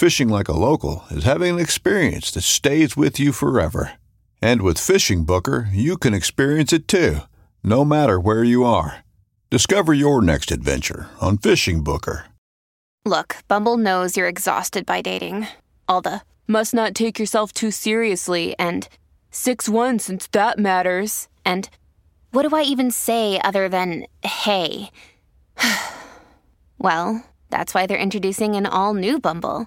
Fishing like a local is having an experience that stays with you forever. And with Fishing Booker, you can experience it too, no matter where you are. Discover your next adventure on Fishing Booker. Look, Bumble knows you're exhausted by dating. All the must not take yourself too seriously and 6 1 since that matters. And what do I even say other than hey? well, that's why they're introducing an all new Bumble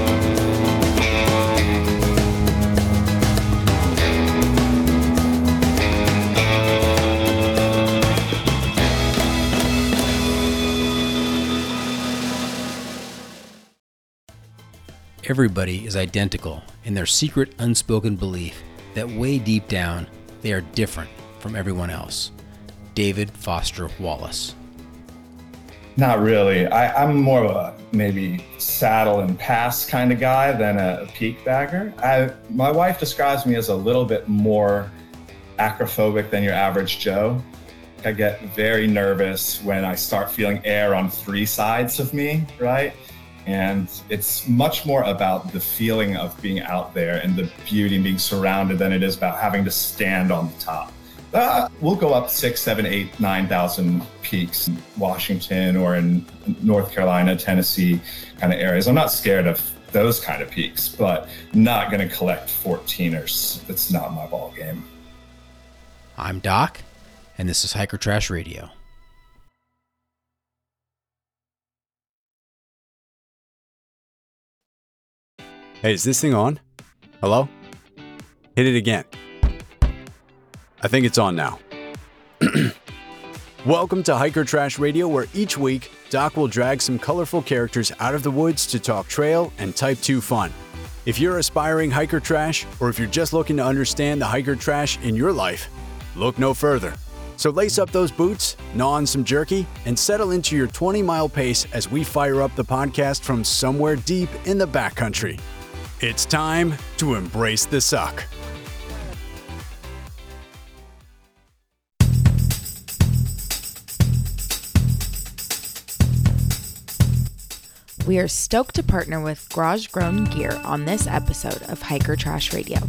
Everybody is identical in their secret unspoken belief that way deep down they are different from everyone else. David Foster Wallace. Not really. I, am more of a maybe saddle and pass kind of guy than a, peak bagger. I, my wife describes me as a little bit more acrophobic than your average Joe. I get very nervous when I start feeling air on three sides of me, right? And it's much more about the feeling of being out there and the beauty and being surrounded than it is about having to stand on the top. Uh, we'll go up six, seven, eight, nine thousand peaks in Washington or in North Carolina, Tennessee kind of areas. I'm not scared of those kind of peaks, but not going to collect 14ers. That's not my ball game. I'm Doc, and this is Hiker Trash Radio. Hey, is this thing on? Hello? Hit it again. I think it's on now. Welcome to Hiker Trash Radio, where each week Doc will drag some colorful characters out of the woods to talk trail and Type 2 fun. If you're aspiring hiker trash, or if you're just looking to understand the hiker trash in your life, look no further. So lace up those boots, gnaw on some jerky, and settle into your 20 mile pace as we fire up the podcast from somewhere deep in the backcountry. It's time to embrace the suck. We are stoked to partner with Garage Grown Gear on this episode of Hiker Trash Radio.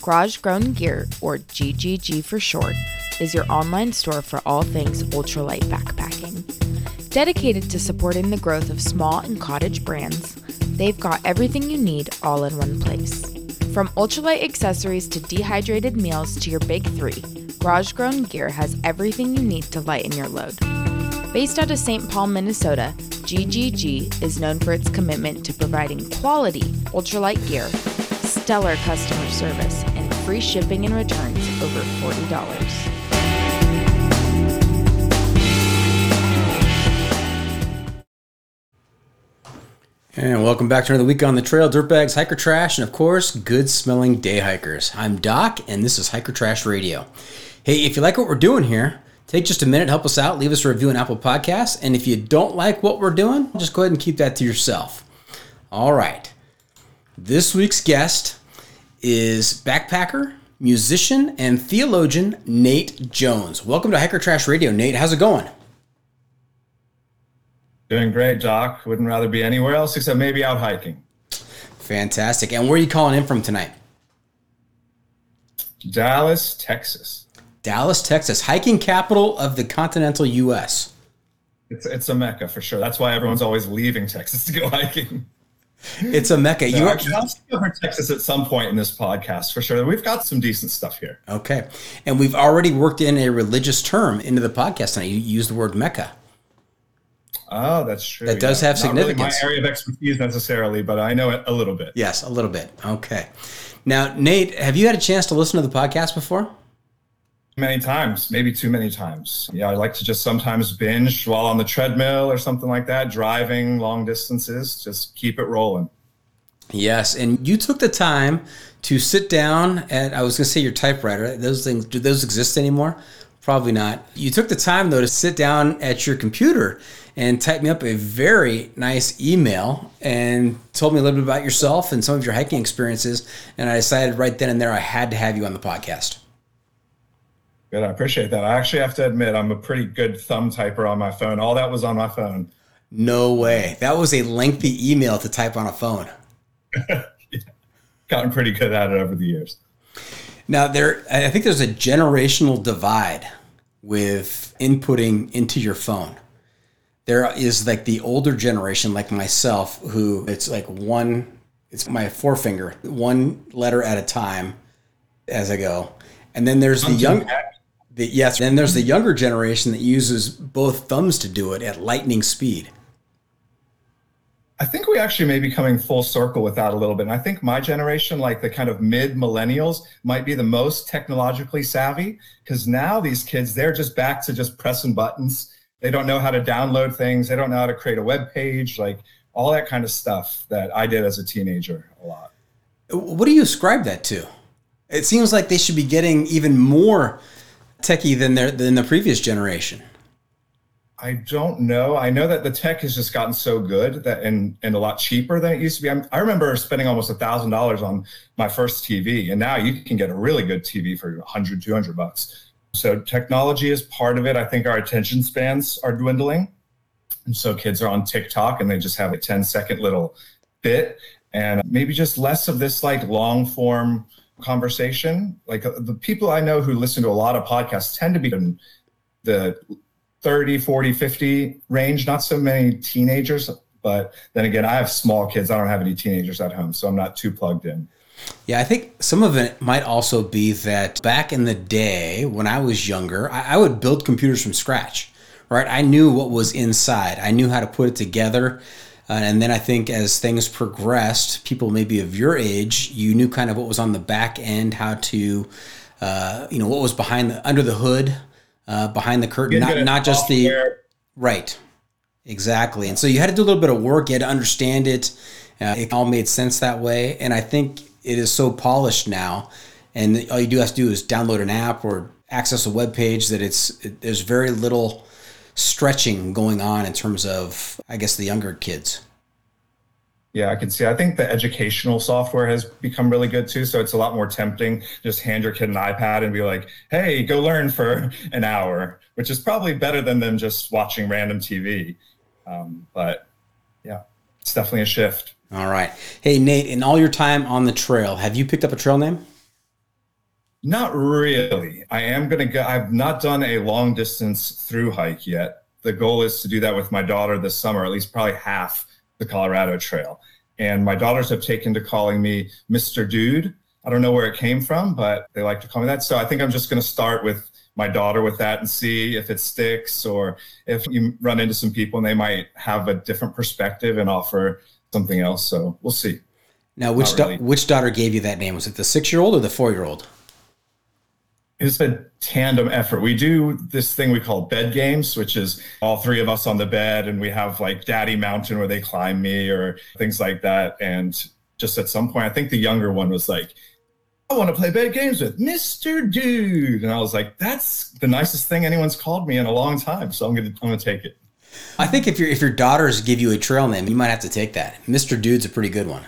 Garage Grown Gear, or GGG for short, is your online store for all things ultralight backpacking. Dedicated to supporting the growth of small and cottage brands, they've got everything you need all in one place. From ultralight accessories to dehydrated meals to your big three, Garage Grown Gear has everything you need to lighten your load. Based out of St. Paul, Minnesota, GGG is known for its commitment to providing quality ultralight gear, stellar customer service, and free shipping and returns over $40. And welcome back to another week on the trail, dirtbags, hiker trash, and of course, good smelling day hikers. I'm Doc, and this is Hiker Trash Radio. Hey, if you like what we're doing here, take just a minute, help us out, leave us a review on Apple Podcasts, and if you don't like what we're doing, just go ahead and keep that to yourself. All right. This week's guest is backpacker, musician, and theologian Nate Jones. Welcome to Hiker Trash Radio, Nate. How's it going? Doing great, Doc. Wouldn't rather be anywhere else except maybe out hiking. Fantastic. And where are you calling in from tonight? Dallas, Texas. Dallas, Texas, hiking capital of the continental U.S. It's it's a mecca for sure. That's why everyone's always leaving Texas to go hiking. It's a mecca. So you are cover Texas at some point in this podcast for sure. We've got some decent stuff here. okay, and we've already worked in a religious term into the podcast tonight. You used the word mecca. Oh, that's true. That does have Not really significance. my area of expertise necessarily, but I know it a little bit. Yes, a little bit. Okay. Now, Nate, have you had a chance to listen to the podcast before? Many times, maybe too many times. Yeah, I like to just sometimes binge while on the treadmill or something like that, driving long distances. Just keep it rolling. Yes, and you took the time to sit down at I was going to say your typewriter. Those things do those exist anymore? Probably not. You took the time though to sit down at your computer and type me up a very nice email and told me a little bit about yourself and some of your hiking experiences. And I decided right then and there I had to have you on the podcast. Good. I appreciate that. I actually have to admit, I'm a pretty good thumb typer on my phone. All that was on my phone. No way. That was a lengthy email to type on a phone. Gotten pretty good at it over the years. Now there I think there's a generational divide with inputting into your phone. There is like the older generation like myself who it's like one it's my forefinger, one letter at a time as I go. And then there's the young the, yes, then there's the younger generation that uses both thumbs to do it at lightning speed. I think we actually may be coming full circle with that a little bit. And I think my generation, like the kind of mid millennials, might be the most technologically savvy because now these kids, they're just back to just pressing buttons. They don't know how to download things. They don't know how to create a web page, like all that kind of stuff that I did as a teenager a lot. What do you ascribe that to? It seems like they should be getting even more techie than their than the previous generation. I don't know. I know that the tech has just gotten so good that and and a lot cheaper than it used to be. I'm, I remember spending almost a thousand dollars on my first TV, and now you can get a really good TV for 100, 200 bucks. So technology is part of it. I think our attention spans are dwindling, and so kids are on TikTok and they just have a 10 second little bit, and maybe just less of this like long form conversation. Like uh, the people I know who listen to a lot of podcasts tend to be in the 30, 40, 50 range, not so many teenagers. But then again, I have small kids. I don't have any teenagers at home, so I'm not too plugged in. Yeah, I think some of it might also be that back in the day when I was younger, I, I would build computers from scratch, right? I knew what was inside, I knew how to put it together. Uh, and then I think as things progressed, people maybe of your age, you knew kind of what was on the back end, how to, uh, you know, what was behind the under the hood, uh, behind the curtain, not not just the. Right. Exactly. And so you had to do a little bit of work. You had to understand it. Uh, it all made sense that way. And I think it is so polished now. And all you do have to do is download an app or access a web page that it's it, there's very little stretching going on in terms of I guess the younger kids. Yeah, I can see. I think the educational software has become really good too. So it's a lot more tempting. Just hand your kid an iPad and be like, hey, go learn for an hour, which is probably better than them just watching random TV. Um, but yeah, it's definitely a shift. All right. Hey Nate, in all your time on the trail, have you picked up a trail name? Not really. I am going to go. I've not done a long distance through hike yet. The goal is to do that with my daughter this summer, at least probably half the Colorado Trail. And my daughters have taken to calling me Mr. Dude. I don't know where it came from, but they like to call me that. So I think I'm just going to start with my daughter with that and see if it sticks or if you run into some people and they might have a different perspective and offer something else. So we'll see. Now, which really. da- which daughter gave you that name? Was it the six year old or the four year old? It's a tandem effort. We do this thing we call bed games, which is all three of us on the bed, and we have like Daddy Mountain where they climb me or things like that. And just at some point, I think the younger one was like, I want to play bed games with Mr. Dude. And I was like, that's the nicest thing anyone's called me in a long time. So I'm gonna I'm gonna take it. I think if your if your daughters give you a trail name, you might have to take that. Mr. Dude's a pretty good one.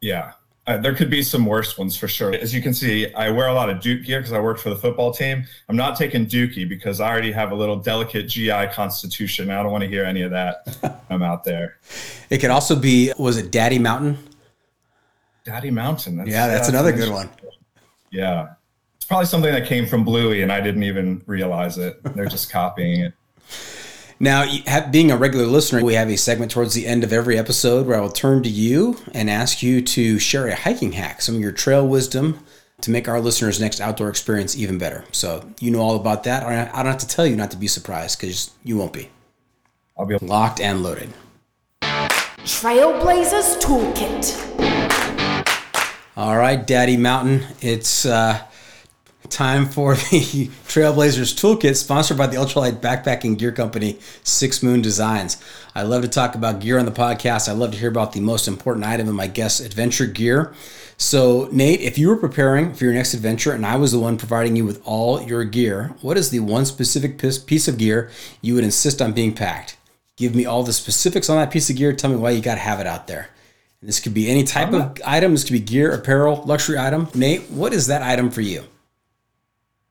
Yeah. Uh, there could be some worse ones for sure. As you can see, I wear a lot of Duke gear because I work for the football team. I'm not taking Dookie because I already have a little delicate GI constitution. I don't want to hear any of that. I'm out there. It could also be, was it Daddy Mountain? Daddy Mountain. That's, yeah, that's, another good one. Yeah. It's probably something that came from Bluey and I didn't even realize it. They're just copying it. Now, being a regular listener, we have a segment towards the end of every episode where I will turn to you and ask you to share a hiking hack, some of your trail wisdom to make our listeners' next outdoor experience even better. So you know all about that. I don't have to tell you not to be surprised because you won't be. I'll be locked and loaded. Trailblazers Toolkit. All right, Daddy Mountain. It's uh, time for the Trailblazers Toolkit, sponsored by the ultralight backpacking gear company Six Moon Designs. I love to talk about gear on the podcast. I love to hear about the most important item in my guest's adventure gear. So, Nate, if you were preparing for your next adventure and I was the one providing you with all your gear, what is the one specific piece of gear you would insist on being packed? Give me all the specifics on that piece of gear. Tell me why you got to have it out there. This could be any type of item. This could be gear, apparel, luxury item. Nate, what is that item for you?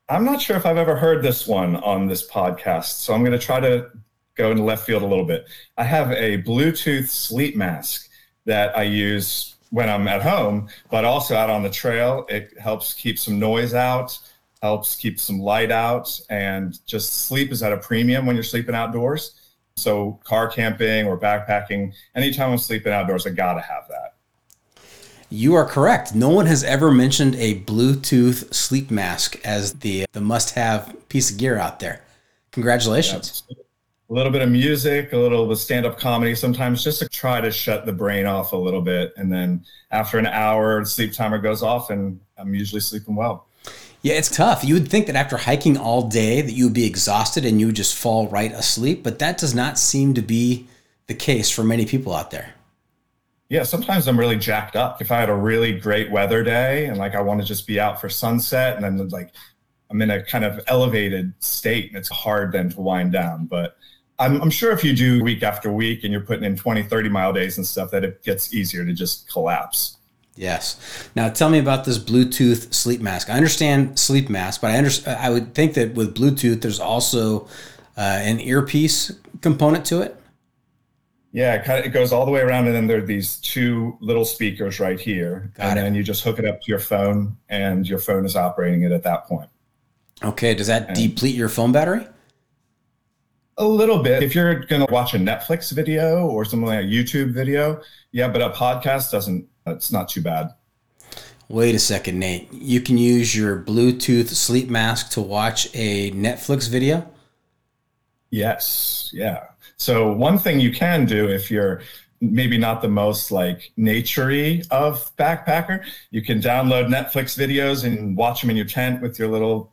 I'm not sure if I've ever heard this one on this podcast, so I'm going to try to go into left field a little bit. I have a Bluetooth sleep mask that I use when I'm at home, but also out on the trail. It helps keep some noise out, helps keep some light out, and just sleep is at a premium when you're sleeping outdoors. So, car camping or backpacking, anytime I'm sleeping outdoors, I got to have that. You are correct. No one has ever mentioned a Bluetooth sleep mask as the the must-have piece of gear out there. Congratulations. a little bit of music, a little bit of stand-up comedy sometimes just to try to shut the brain off a little bit and then after an hour sleep timer goes off and I'm usually sleeping well. Yeah, it's tough. You would think that after hiking all day that you would be exhausted and you would just fall right asleep, but that does not seem to be the case for many people out there. Yeah, sometimes I'm really jacked up. If I had a really great weather day and like I want to just be out for sunset and then like I'm in a kind of elevated state and it's hard then to wind down. But I'm, I'm sure if you do week after week and you're putting in 20, 30 mile days and stuff, that it gets easier to just collapse. Yes. Now tell me about this Bluetooth sleep mask. I understand sleep mask, but I understand. I would think that with Bluetooth, there's also uh, an earpiece component to it. Yeah, it, kind of, it goes all the way around, and then there are these two little speakers right here, Got and it. then you just hook it up to your phone, and your phone is operating it at that point. Okay, does that and deplete your phone battery? A little bit. If you're going to watch a Netflix video or something like a YouTube video, yeah, but a podcast doesn't. It's not too bad. Wait a second, Nate. You can use your Bluetooth sleep mask to watch a Netflix video. Yes. Yeah. So one thing you can do if you're maybe not the most like naturey of backpacker, you can download Netflix videos and watch them in your tent with your little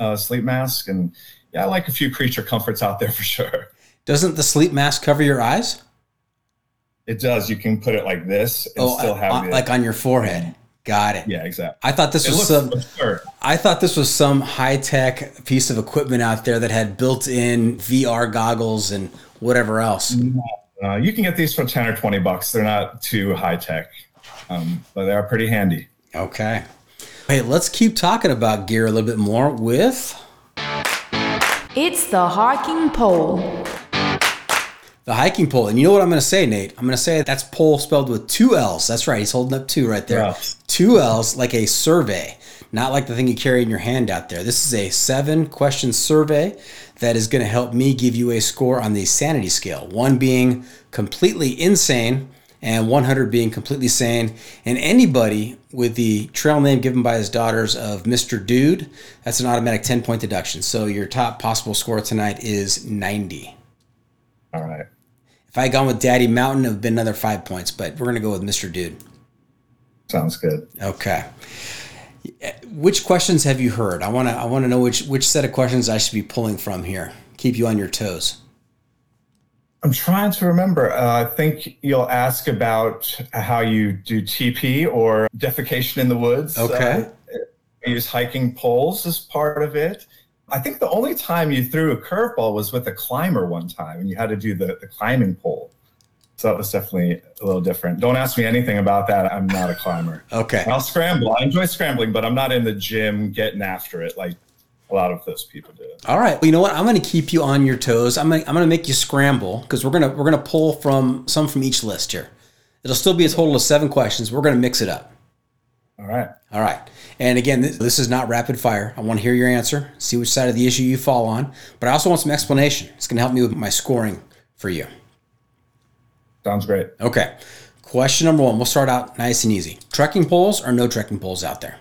uh, sleep mask. And yeah, I like a few creature comforts out there for sure. Doesn't the sleep mask cover your eyes? It does. You can put it like this and oh, still have uh, it like on your forehead. Got it. Yeah, exactly. I thought this it was some. Absurd. I thought this was some high tech piece of equipment out there that had built in VR goggles and whatever else. Uh, you can get these for ten or twenty bucks. They're not too high tech, um, but they are pretty handy. Okay. Hey, let's keep talking about gear a little bit more with. It's the hiking pole. The hiking pole. And you know what I'm going to say, Nate? I'm going to say that's pole spelled with two L's. That's right. He's holding up two right there. Yeah. Two L's, like a survey, not like the thing you carry in your hand out there. This is a seven question survey that is going to help me give you a score on the sanity scale. One being completely insane, and 100 being completely sane. And anybody with the trail name given by his daughters of Mr. Dude, that's an automatic 10 point deduction. So your top possible score tonight is 90. All right. If I had gone with Daddy Mountain, it would have been another five points, but we're going to go with Mr. Dude. Sounds good. Okay. Which questions have you heard? I want to I want to know which which set of questions I should be pulling from here. Keep you on your toes. I'm trying to remember. Uh, I think you'll ask about how you do TP or defecation in the woods. Okay. Uh, use hiking poles as part of it. I think the only time you threw a curveball was with a climber one time, and you had to do the, the climbing pole. So that was definitely a little different. Don't ask me anything about that. I'm not a climber. Okay. I'll scramble. I enjoy scrambling, but I'm not in the gym getting after it like a lot of those people do. All right. Well, you know what? I'm going to keep you on your toes. I'm going to, I'm going to make you scramble because we're going to we're going to pull from some from each list here. It'll still be a total of seven questions. We're going to mix it up. All right. All right. And again, this, this is not rapid fire. I want to hear your answer, see which side of the issue you fall on, but I also want some explanation. It's going to help me with my scoring for you. Sounds great. Okay. Question number one. We'll start out nice and easy. Trekking poles or no trekking poles out there?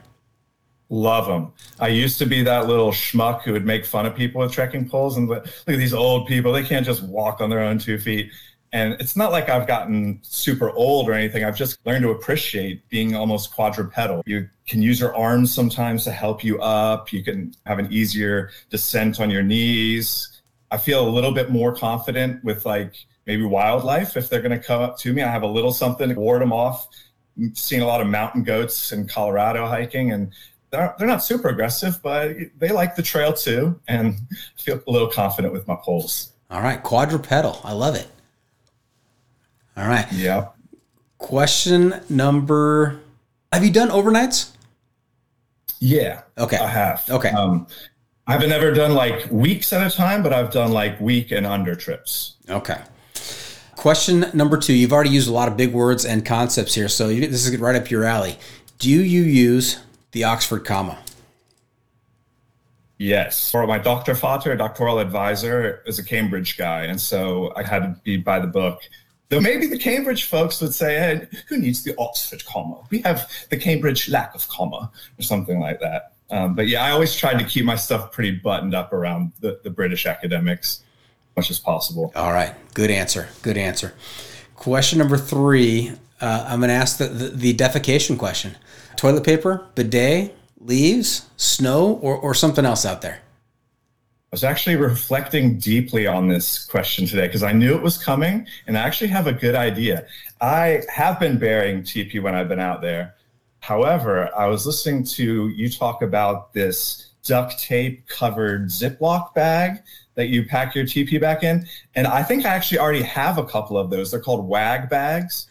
Love them. I used to be that little schmuck who would make fun of people with trekking poles and look at these old people. They can't just walk on their own two feet. And it's not like I've gotten super old or anything. I've just learned to appreciate being almost quadrupedal. You can use your arms sometimes to help you up. You can have an easier descent on your knees. I feel a little bit more confident with like maybe wildlife if they're going to come up to me. I have a little something to ward them off. I'm seeing a lot of mountain goats in Colorado hiking, and they're, they're not super aggressive, but they like the trail too. And I feel a little confident with my poles. All right. Quadrupedal. I love it. All right. Yeah. Question number Have you done overnights? Yeah. Okay. I have. Okay. Um, I've never done like weeks at a time, but I've done like week and under trips. Okay. Question number two. You've already used a lot of big words and concepts here, so you, this is right up your alley. Do you use the Oxford comma? Yes. For my doctor father, doctoral advisor, is a Cambridge guy. And so I had to be by the book. Though maybe the Cambridge folks would say, hey, who needs the Oxford comma? We have the Cambridge lack of comma or something like that. Um, but yeah, I always tried to keep my stuff pretty buttoned up around the, the British academics much as possible. All right. Good answer. Good answer. Question number three. Uh, I'm going to ask the, the, the defecation question toilet paper, bidet, leaves, snow, or, or something else out there? I was actually reflecting deeply on this question today because I knew it was coming and I actually have a good idea. I have been bearing TP when I've been out there. However, I was listening to you talk about this duct tape covered Ziploc bag that you pack your TP back in. And I think I actually already have a couple of those. They're called WAG bags.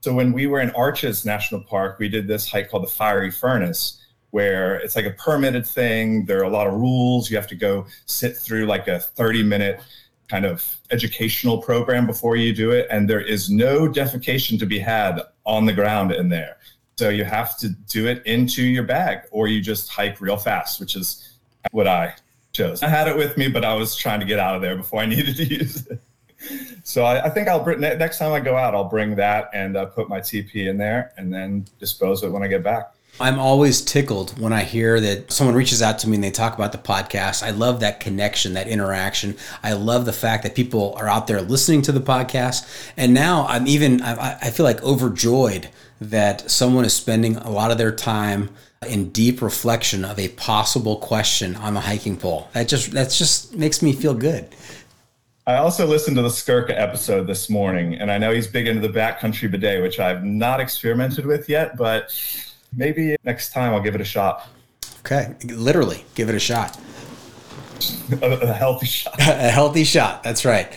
So when we were in Arches National Park, we did this hike called the Fiery Furnace where it's like a permitted thing. There are a lot of rules. You have to go sit through like a 30 minute kind of educational program before you do it. And there is no defecation to be had on the ground in there. So you have to do it into your bag or you just hike real fast, which is what I chose. I had it with me, but I was trying to get out of there before I needed to use it. So I, I think I'll next time I go out, I'll bring that and uh, put my TP in there and then dispose of it when I get back. I'm always tickled when I hear that someone reaches out to me and they talk about the podcast. I love that connection, that interaction. I love the fact that people are out there listening to the podcast. And now I'm even, I, I feel like overjoyed that someone is spending a lot of their time in deep reflection of a possible question on the hiking pole. That just, that just makes me feel good. I also listened to the Skirka episode this morning, and I know he's big into the backcountry bidet, which I've not experimented with yet, but maybe next time I'll give it a shot. Okay, literally, give it a shot. a, a healthy shot. a healthy shot. That's right.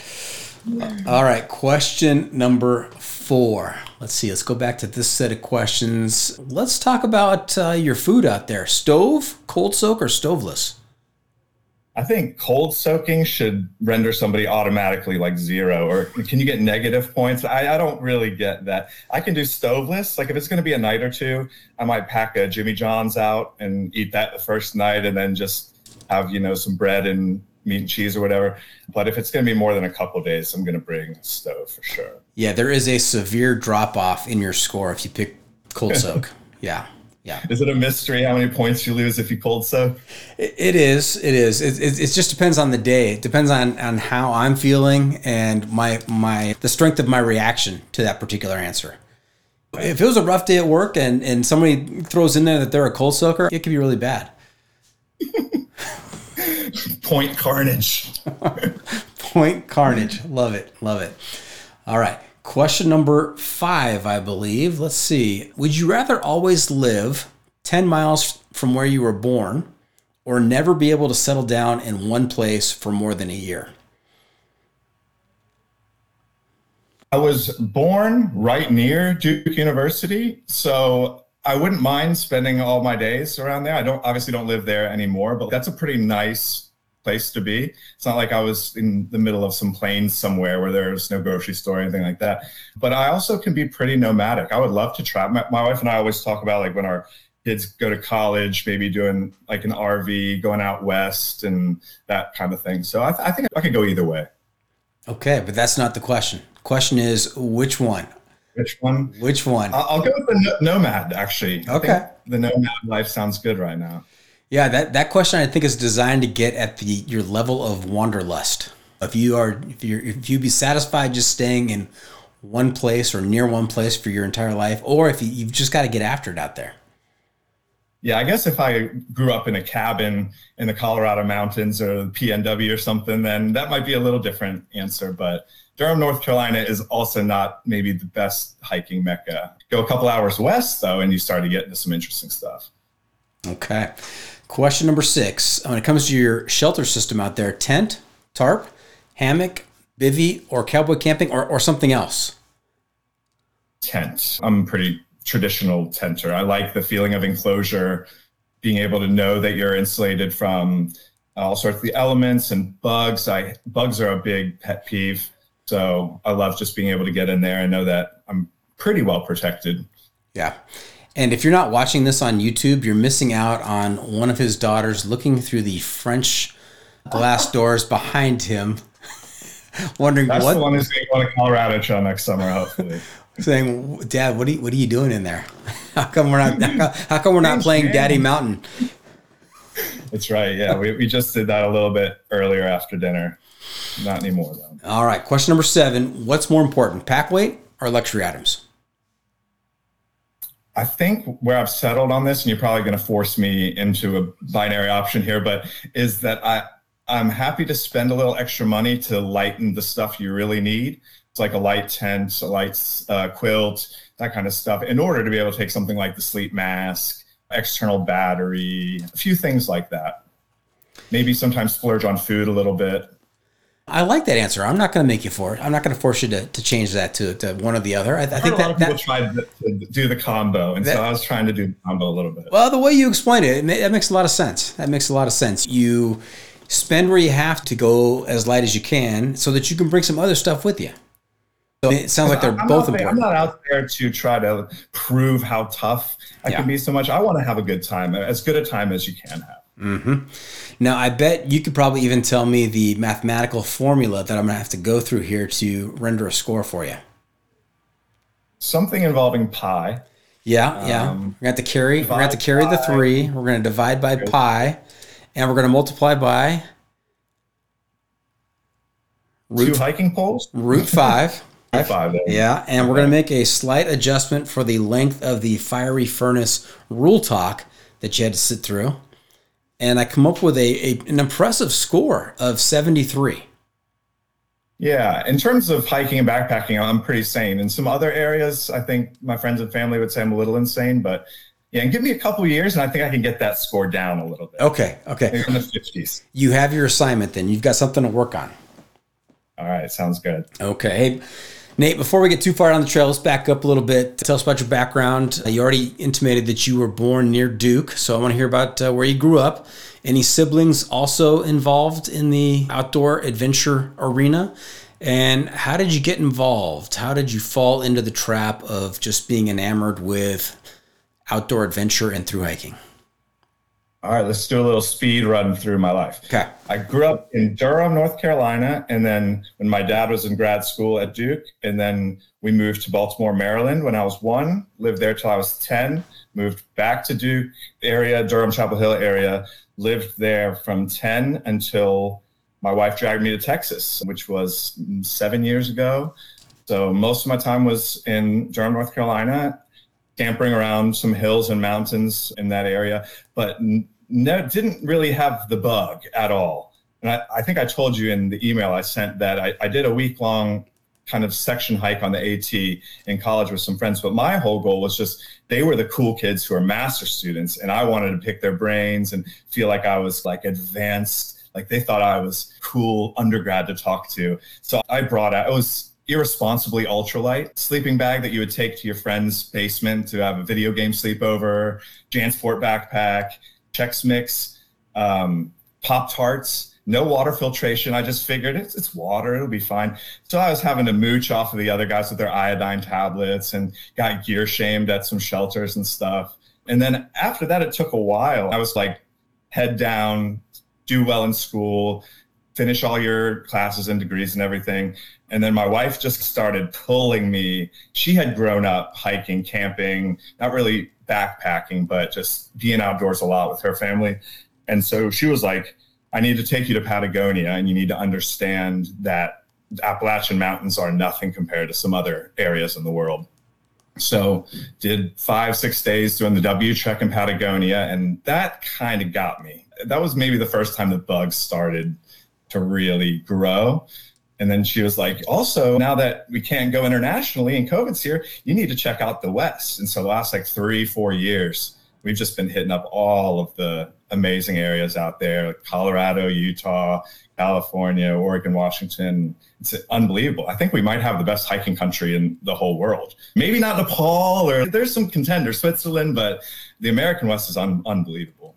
All right, question number four. Let's see. Let's go back to this set of questions. Let's talk about uh, your food out there. Stove, cold soak, or stoveless? I think cold soaking should render somebody automatically like zero, or can you get negative points? I, I don't really get that. I can do stoveless. Like if it's going to be a night or two, I might pack a Jimmy John's out and eat that the first night, and then just have you know some bread and meat and cheese or whatever. But if it's going to be more than a couple days, I'm going to bring a stove for sure. Yeah, there is a severe drop off in your score if you pick cold soak. yeah. Yeah. Is it a mystery how many points you lose if you cold soak? It, it is. It is. It, it, it, just depends on the day. It depends on, on how I'm feeling and my my the strength of my reaction to that particular answer. If it was a rough day at work and, and somebody throws in there that they're a cold soaker, it could be really bad. Point carnage. Point carnage. Love it. Love it. All right. Question number five, I believe. Let's see. Would you rather always live 10 miles from where you were born or never be able to settle down in one place for more than a year? I was born right near Duke University, so I wouldn't mind spending all my days around there. I don't obviously don't live there anymore, but that's a pretty nice place to be. It's not like I was in the middle of some plains somewhere where there's no grocery store or anything like that. But I also can be pretty nomadic. I would love to travel. My, my wife and I always talk about like when our kids go to college, maybe doing like an RV, going out west, and that kind of thing. So I, th- I think I could go either way. Okay, but that's not the question. Question is which one? Which one? Which one? I'll, go with the nomad. Actually, okay. The nomad life sounds good right now. Yeah, that that question I think is designed to get at the your level of wanderlust. If you are if you if you be satisfied just staying in one place or near one place for your entire life, or if you, you've just got to get after it out there. Yeah, I guess if I grew up in a cabin in the Colorado mountains or the PNW or something, then that might be a little different answer. But Durham, North Carolina is also not maybe the best hiking mecca. Go a couple hours west though, and you start to get into some interesting stuff. Okay. Question number six. When it comes to your shelter system out there, tent, tarp, hammock, bivy, or cowboy camping, or, or something else? Tent. I'm pretty traditional tenter. I like the feeling of enclosure, being able to know that you're insulated from uh, all sorts of the elements and bugs. I bugs are a big pet peeve. So I love just being able to get in there and know that I'm pretty well protected. Yeah. And if you're not watching this on YouTube, you're missing out on one of his daughters looking through the French glass doors behind him, wondering That's what. the one who's going to Colorado show next summer, hopefully saying, "Dad, what are you, what are you doing in there? How come we're not how come we're not playing Daddy Mountain?" That's right. Yeah, we, we just did that a little bit earlier after dinner. Not anymore though. All right. Question number seven: What's more important, pack weight or luxury items? I think where I've settled on this, and you're probably going to force me into a binary option here, but is that I I'm happy to spend a little extra money to lighten the stuff you really need It's like a light tent, a light uh, quilt, that kind of stuff, in order to be able to take something like the sleep mask, external battery, a few things like that. Maybe sometimes splurge on food a little bit. I like that answer. I'm not going to make you for it. I'm not going to force you to, to change that to, to one or the other. I, I think a that, lot of people that, tried to do the combo, and that, so I was trying to do the combo a little bit. Well, the way you explained it, it, that makes a lot of sense. That makes a lot of sense. You spend where you have to go as light as you can, so that you can bring some other stuff with you. So it sounds like they're I'm both important. I'm not out there to try to prove how tough I yeah. can be so much. I want to have a good time, as good a time as you can have. Mm-hmm. Now, I bet you could probably even tell me the mathematical formula that I'm going to have to go through here to render a score for you. Something involving pi. Yeah, yeah. Um, we're going to have to carry. We're going to have to carry the three. We're going to divide by pi, and we're going to multiply by root, two hiking poles. Root five. Five, yeah, and we're going to make a slight adjustment for the length of the fiery furnace rule talk that you had to sit through. And I come up with a, a an impressive score of 73. Yeah, in terms of hiking and backpacking, I'm pretty sane. In some other areas, I think my friends and family would say I'm a little insane, but yeah, and give me a couple years, and I think I can get that score down a little bit. Okay, okay. In the 50s. You have your assignment then. You've got something to work on. All right, sounds good. Okay. Nate, before we get too far down the trail, let's back up a little bit. Tell us about your background. Uh, you already intimated that you were born near Duke, so I want to hear about uh, where you grew up. Any siblings also involved in the outdoor adventure arena? And how did you get involved? How did you fall into the trap of just being enamored with outdoor adventure and through hiking? All right, let's do a little speed run through my life. Okay. I grew up in Durham, North Carolina, and then when my dad was in grad school at Duke, and then we moved to Baltimore, Maryland when I was one, lived there till I was 10, moved back to Duke area, Durham, Chapel Hill area, lived there from 10 until my wife dragged me to Texas, which was seven years ago. So most of my time was in Durham, North Carolina, campering around some hills and mountains in that area, but no, didn't really have the bug at all. And I, I think I told you in the email I sent that I, I did a week long kind of section hike on the AT in college with some friends. But my whole goal was just they were the cool kids who are master students, and I wanted to pick their brains and feel like I was like advanced, like they thought I was cool undergrad to talk to. So I brought out it was irresponsibly ultralight sleeping bag that you would take to your friend's basement to have a video game sleepover, Jansport backpack, Chex Mix, um, Pop Tarts, no water filtration. I just figured it's, it's water, it'll be fine. So I was having to mooch off of the other guys with their iodine tablets and got gear shamed at some shelters and stuff. And then after that, it took a while. I was like, head down, do well in school, finish all your classes and degrees and everything. And then my wife just started pulling me. She had grown up hiking, camping, not really backpacking, but just being outdoors a lot with her family. And so she was like, I need to take you to Patagonia and you need to understand that Appalachian Mountains are nothing compared to some other areas in the world. So did five, six days doing the W trek in Patagonia, and that kind of got me. That was maybe the first time the bugs started to really grow. And then she was like, also, now that we can't go internationally and COVID's here, you need to check out the West. And so the last like three, four years, we've just been hitting up all of the amazing areas out there Colorado, Utah, California, Oregon, Washington. It's unbelievable. I think we might have the best hiking country in the whole world. Maybe not Nepal or there's some contenders, Switzerland, but the American West is un- unbelievable.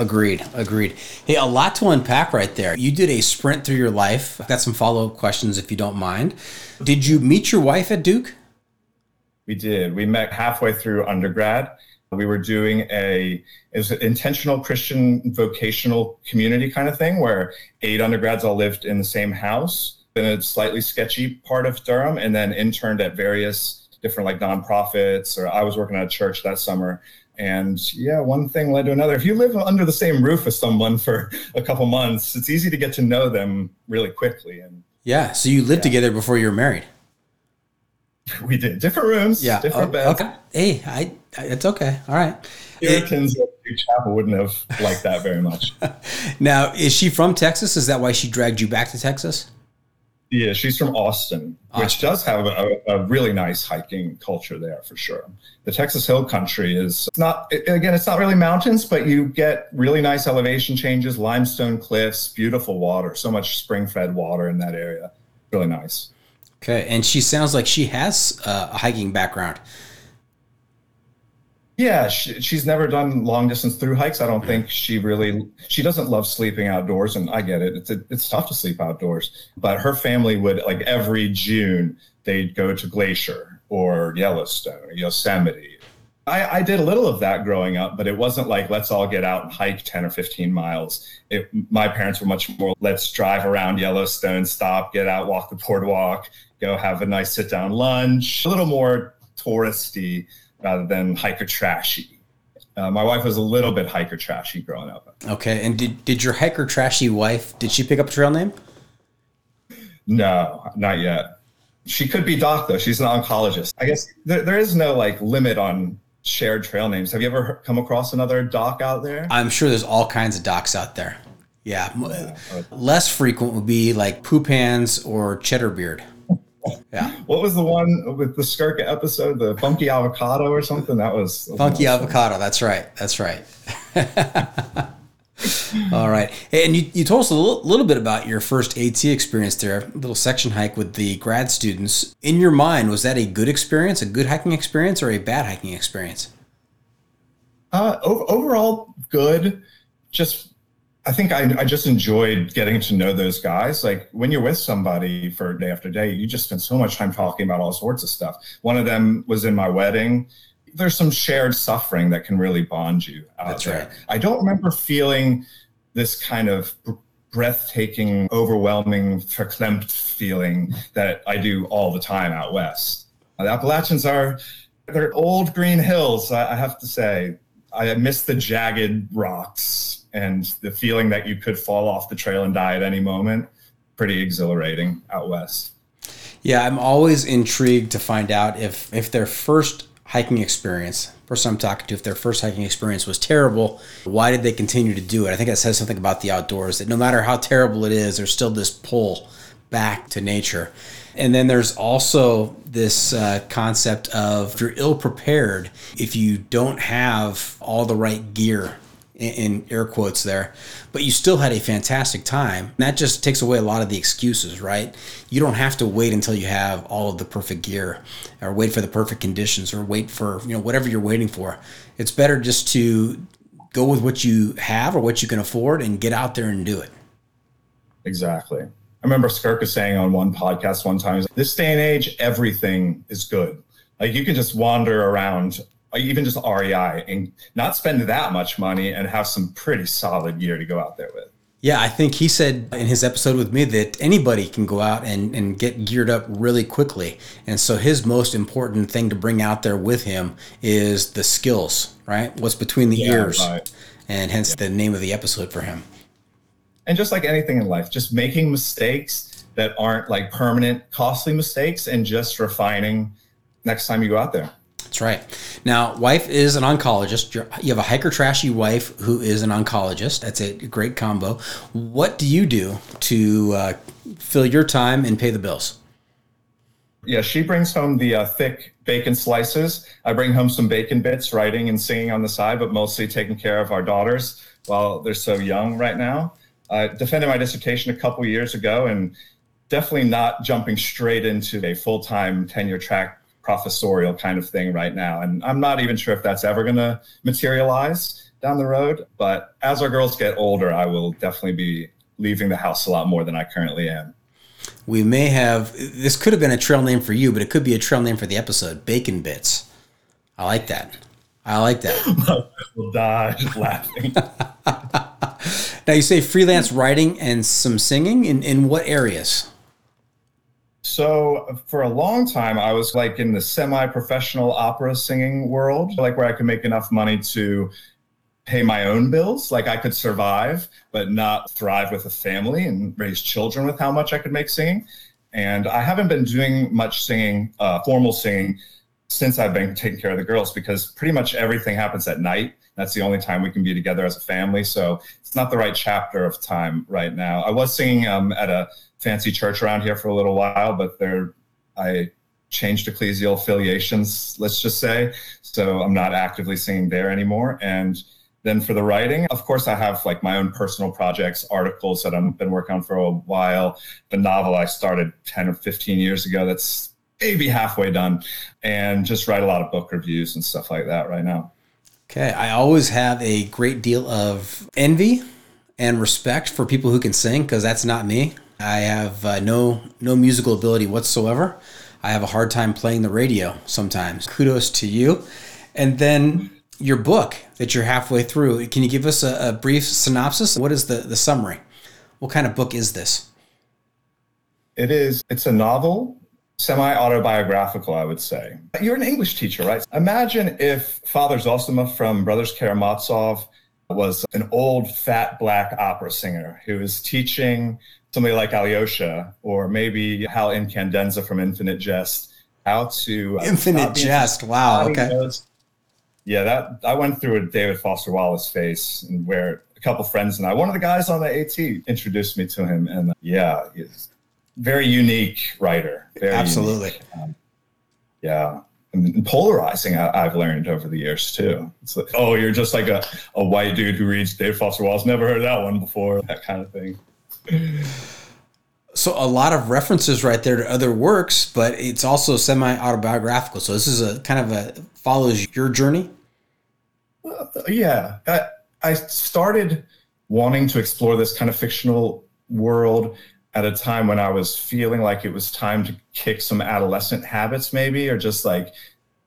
Agreed. Agreed. Hey, a lot to unpack right there. You did a sprint through your life. I've got some follow up questions if you don't mind. Did you meet your wife at Duke? We did. We met halfway through undergrad. We were doing a it was an intentional Christian vocational community kind of thing where eight undergrads all lived in the same house in a slightly sketchy part of Durham, and then interned at various different like nonprofits. Or I was working at a church that summer and yeah, one thing led to another. If you live under the same roof as someone for a couple months, it's easy to get to know them really quickly. And yeah, so you lived yeah. together before you were married. We did different rooms, yeah, different oh, beds. Okay, hey, I, I, it's okay. All right. Puritans at Chapel wouldn't have liked that very much. now, is she from Texas? Is that why she dragged you back to Texas? Yeah, she's from Austin, Austin. which does have a, a, really nice hiking culture there for sure. The Texas Hill Country is not, again, it's not really mountains, but you get really nice elevation changes, limestone cliffs, beautiful water, so much spring fed water in that area. Really nice. Okay. And she sounds like she has uh, a hiking background. Yeah, she, she's never done long distance through hikes. I don't think she really she doesn't love sleeping outdoors, and I get it. It's a, it's tough to sleep outdoors. But her family would like every June they'd go to Glacier or Yellowstone, or Yosemite. I, I did a little of that growing up, but it wasn't like let's all get out and hike ten or fifteen miles. It, my parents were much more let's drive around Yellowstone, stop, get out, walk the boardwalk, go have a nice sit down lunch. A little more touristy rather than hiker trashy. Uh, my wife was a little bit hiker trashy growing up. Okay, and did did your hiker trashy wife did she pick up a trail name? No, not yet. She could be Doc though. She's an oncologist. I guess there, there is no like limit on shared trail names. Have you ever come across another Doc out there? I'm sure there's all kinds of Docs out there. Yeah, yeah. less frequent would be like Poopans or Cheddar Beard. Yeah. What was the one with the Skirka episode? The funky avocado or something? That was, that was funky avocado. Fun. That's right. That's right. All right. And you, you told us a little, little, bit about your first AT experience there, a little section hike with the grad students. In your mind, was that a good experience, a good hiking experience, or a bad hiking experience? Uh, overall, good. Just I think I, I just enjoyed getting to know those guys. Like when you're with somebody for day after day, you just spend so much time talking about all sorts of stuff. One of them was in my wedding. there's some shared suffering that can really bond you out That's there. right. I don't remember feeling this kind of br- breathtaking, overwhelming, verklempt feeling that I do all the time out west. The Appalachians are they're old green hills. I have to say, I miss the jagged rocks and the feeling that you could fall off the trail and die at any moment. Pretty exhilarating out west. Yeah, I'm always intrigued to find out if if their first hiking experience, person I'm talking to, if their first hiking experience was terrible, why did they continue to do it? I think that says something about the outdoors that no matter how terrible it is, there's still this pull back to nature. And then there's also this uh, concept of if you're ill prepared, if you don't have all the right gear in, air quotes there, but you still had a fantastic time. And that just takes away a lot of the excuses, right? You don't have to wait until you have all of the perfect gear or wait for the perfect conditions or wait for, you know, whatever you're waiting for. It's better just to go with what you have or what you can afford and get out there and do it. Exactly. I remember Skurka saying on one podcast one time, this day and age, everything is good. Like you can just wander around, even just REI, and not spend that much money and have some pretty solid gear to go out there with. Yeah, I think he said in his episode with me that anybody can go out and, and get geared up really quickly. And so his most important thing to bring out there with him is the skills, right? What's between the Yeah, ears. right. And hence the name of the episode for him. And just like anything in life, just making mistakes that aren't like permanent, costly mistakes and just refining next time you go out there. That's right. Now, wife is an oncologist. You're, you have a hiker trashy wife who is an oncologist. That's a great combo. What do you do to uh, fill your time and pay the bills? Yeah, she brings home the uh, thick bacon slices. I bring home some bacon bits, writing and singing on the side, but mostly taking care of our daughters while they're so young right now. I defended my dissertation a couple years ago and definitely not jumping straight into a full time tenure track professorial kind of thing right now. And I'm not even sure if that's ever going to materialize down the road. But as our girls get older, I will definitely be leaving the house a lot more than I currently am. We may have, this could have been a trail name for you, but it could be a trail name for the episode Bacon Bits. I like that. I like that. will die laughing. Now, you say freelance writing and some singing. In, in what areas? So for a long time, I was like in the semi-professional opera singing world, like where I could make enough money to pay my own bills, like I could survive, but not thrive with a family and raise children with how much I could make singing. And I haven't been doing much singing, uh, formal singing, since I've been taking care of the girls because pretty much everything happens at night. That's the only time we can be together as a family. So it's not the right chapter of time right now. I was singing um, at a fancy church around here for a little while, but there I changed ecclesial affiliations, let's just say. So I'm not actively singing there anymore. And then for the writing, of course, I have like my own personal projects, articles that I've been working on for a while. The novel I started 10 or 15 years ago that's maybe halfway done, and just write a lot of book reviews and stuff like that right now. Okay. I always have a great deal of envy and respect for people who can sing because that's not me. I have uh, no no musical ability whatsoever. I have a hard time playing the radio sometimes. Kudos to you. And then your book that you're halfway through. Can you give us a, a brief synopsis? What is the, the summary? What kind of book is this? It is. It's a novel, semi-autobiographical, I would say. You're an English teacher, right? Imagine if Father Zosima from Brothers Karamazov was an old, fat, black opera singer who was teaching somebody like Alyosha or maybe Hal Incandenza from Infinite Jest how to uh, Infinite Jest. Wow. Okay. Yeah, that I went through a David Foster Wallace and where a couple friends and I, one of the guys on the AT introduced me to him, and uh, yeah, very unique writer. Very Absolutely. unique. Um, yeah, and, polarizing. I, I've learned over the years too. It's like, oh, you're just like a, a white dude who reads Dave Foster Wallace. Never heard that one before. That kind of thing. So a lot of references right there to other works, but it's also semi autobiographical. So this is a kind of a follows your journey. yeah I, I started wanting to explore this kind of fictional world at a time when i was feeling like it was time to kick some adolescent habits maybe or just like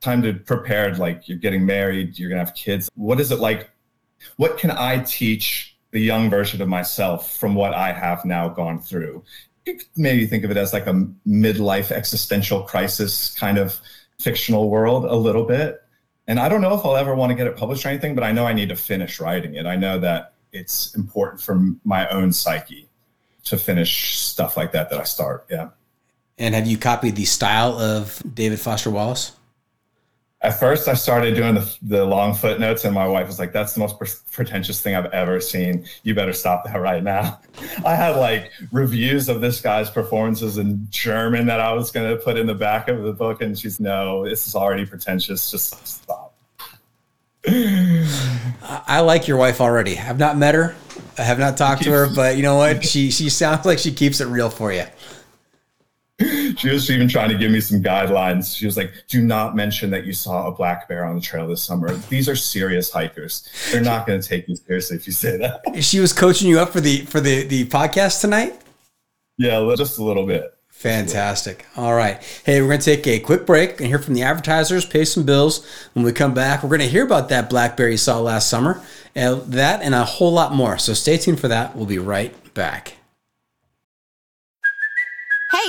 time to prepare. Like you're getting married, you're gonna have kids. What is it like? What can I teach the young version of myself from what I have now gone through? You could maybe think of it as like a midlife existential crisis kind of fictional world a little bit. And I don't know if I'll ever want to get it published or anything, but I know I need to finish writing it. I know that it's important for my own psyche to finish stuff like that that I start. Yeah. And have you copied the style of David Foster Wallace? At first, I started doing the, the long footnotes, and my wife was like, "That's the most pretentious thing I've ever seen. You better stop that right now." I had like reviews of this guy's performances in German that I was going to put in the back of the book, and she's, "No, this is already pretentious. Just stop." I like your wife already. I've not met her. I have not talked to her, but you know what? She she sounds like she keeps it real for you. she was even trying to give me some guidelines. She was like, "Do not mention that you saw a black bear on the trail this summer. These are serious hikers. They're not going to take you seriously if you say that." She was coaching you up for the for the the podcast tonight. Yeah, just a little bit. Fantastic. All right. Hey, we're going to take a quick break and hear from the advertisers, pay some bills. When we come back, we're going to hear about that blackberry you saw last summer, and that and a whole lot more. So stay tuned for that. We'll be right back.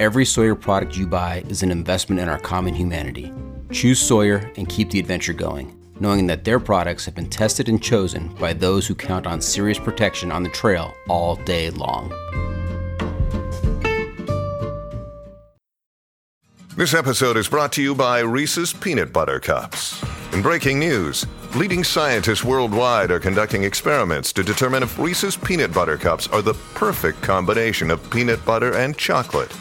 Every Sawyer product you buy is an investment in our common humanity. Choose Sawyer and keep the adventure going, knowing that their products have been tested and chosen by those who count on serious protection on the trail all day long. This episode is brought to you by Reese's Peanut Butter Cups. In breaking news, leading scientists worldwide are conducting experiments to determine if Reese's Peanut Butter Cups are the perfect combination of peanut butter and chocolate.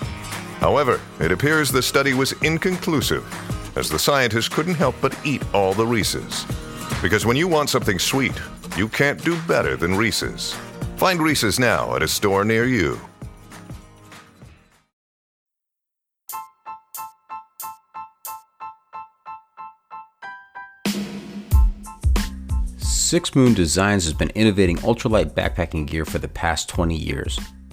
However, it appears the study was inconclusive, as the scientists couldn't help but eat all the Reese's. Because when you want something sweet, you can't do better than Reese's. Find Reese's now at a store near you. Six Moon Designs has been innovating ultralight backpacking gear for the past 20 years.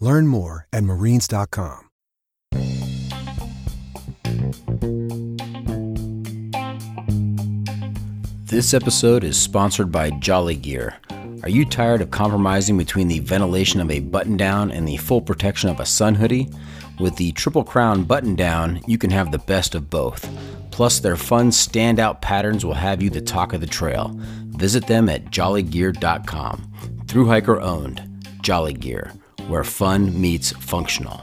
Learn more at marines.com. This episode is sponsored by Jolly Gear. Are you tired of compromising between the ventilation of a button down and the full protection of a sun hoodie? With the Triple Crown button down, you can have the best of both. Plus, their fun standout patterns will have you the talk of the trail. Visit them at jollygear.com. Through hiker owned, Jolly Gear, where fun meets functional.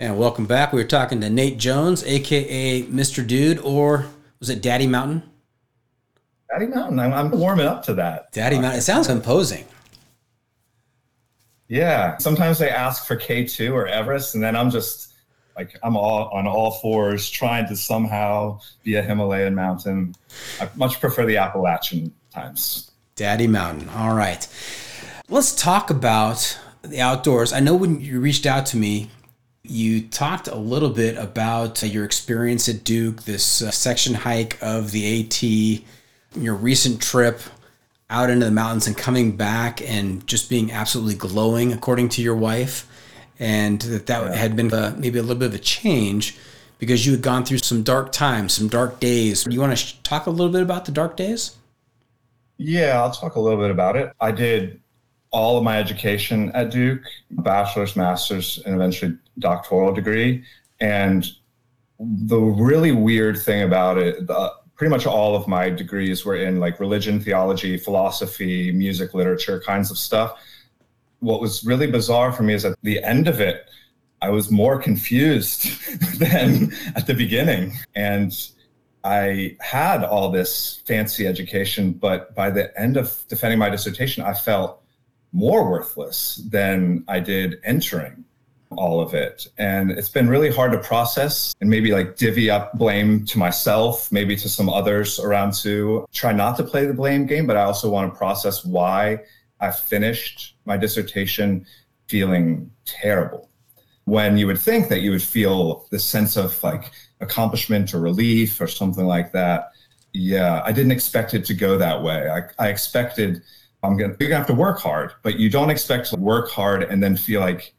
And welcome back. We were talking to Nate Jones, aka Mr. Dude, or was it Daddy Mountain? Daddy Mountain. I'm, I'm warming up to that. Daddy uh, Mountain. It sounds imposing. Yeah. Sometimes they ask for K2 or Everest, and then I'm just like I'm all on all fours trying to somehow be a Himalayan mountain. I much prefer the Appalachian times. Daddy Mountain. All right. Let's talk about the outdoors. I know when you reached out to me you talked a little bit about your experience at Duke, this uh, section hike of the AT, your recent trip out into the mountains and coming back and just being absolutely glowing, according to your wife, and that that yeah. had been a, uh, maybe a little bit of a change because you had gone through some dark times, some dark days. Do you want to sh- talk a little bit about the dark days? Yeah, I'll talk a little bit about it. I did all of my education at Duke, bachelor's, master's, and eventually doctoral degree. And the really weird thing about it, the, pretty much all of my degrees were in like religion, theology, philosophy, music, literature kinds of stuff. What was really bizarre for me is at the end of it, I was more confused than at the beginning. And I had all this fancy education, but by the end of defending my dissertation, I felt more worthless than I did entering all of it. And it's been really hard to process and maybe like divvy up blame to myself, maybe to some others around too. Try not to play the blame game, but I also want to process why I finished my dissertation feeling terrible. When you would think that you would feel this sense of like accomplishment or relief or something like that. Yeah, I didn't expect it to go that way. I, I expected I'm gonna you're gonna have to work hard, but you don't expect to work hard and then feel like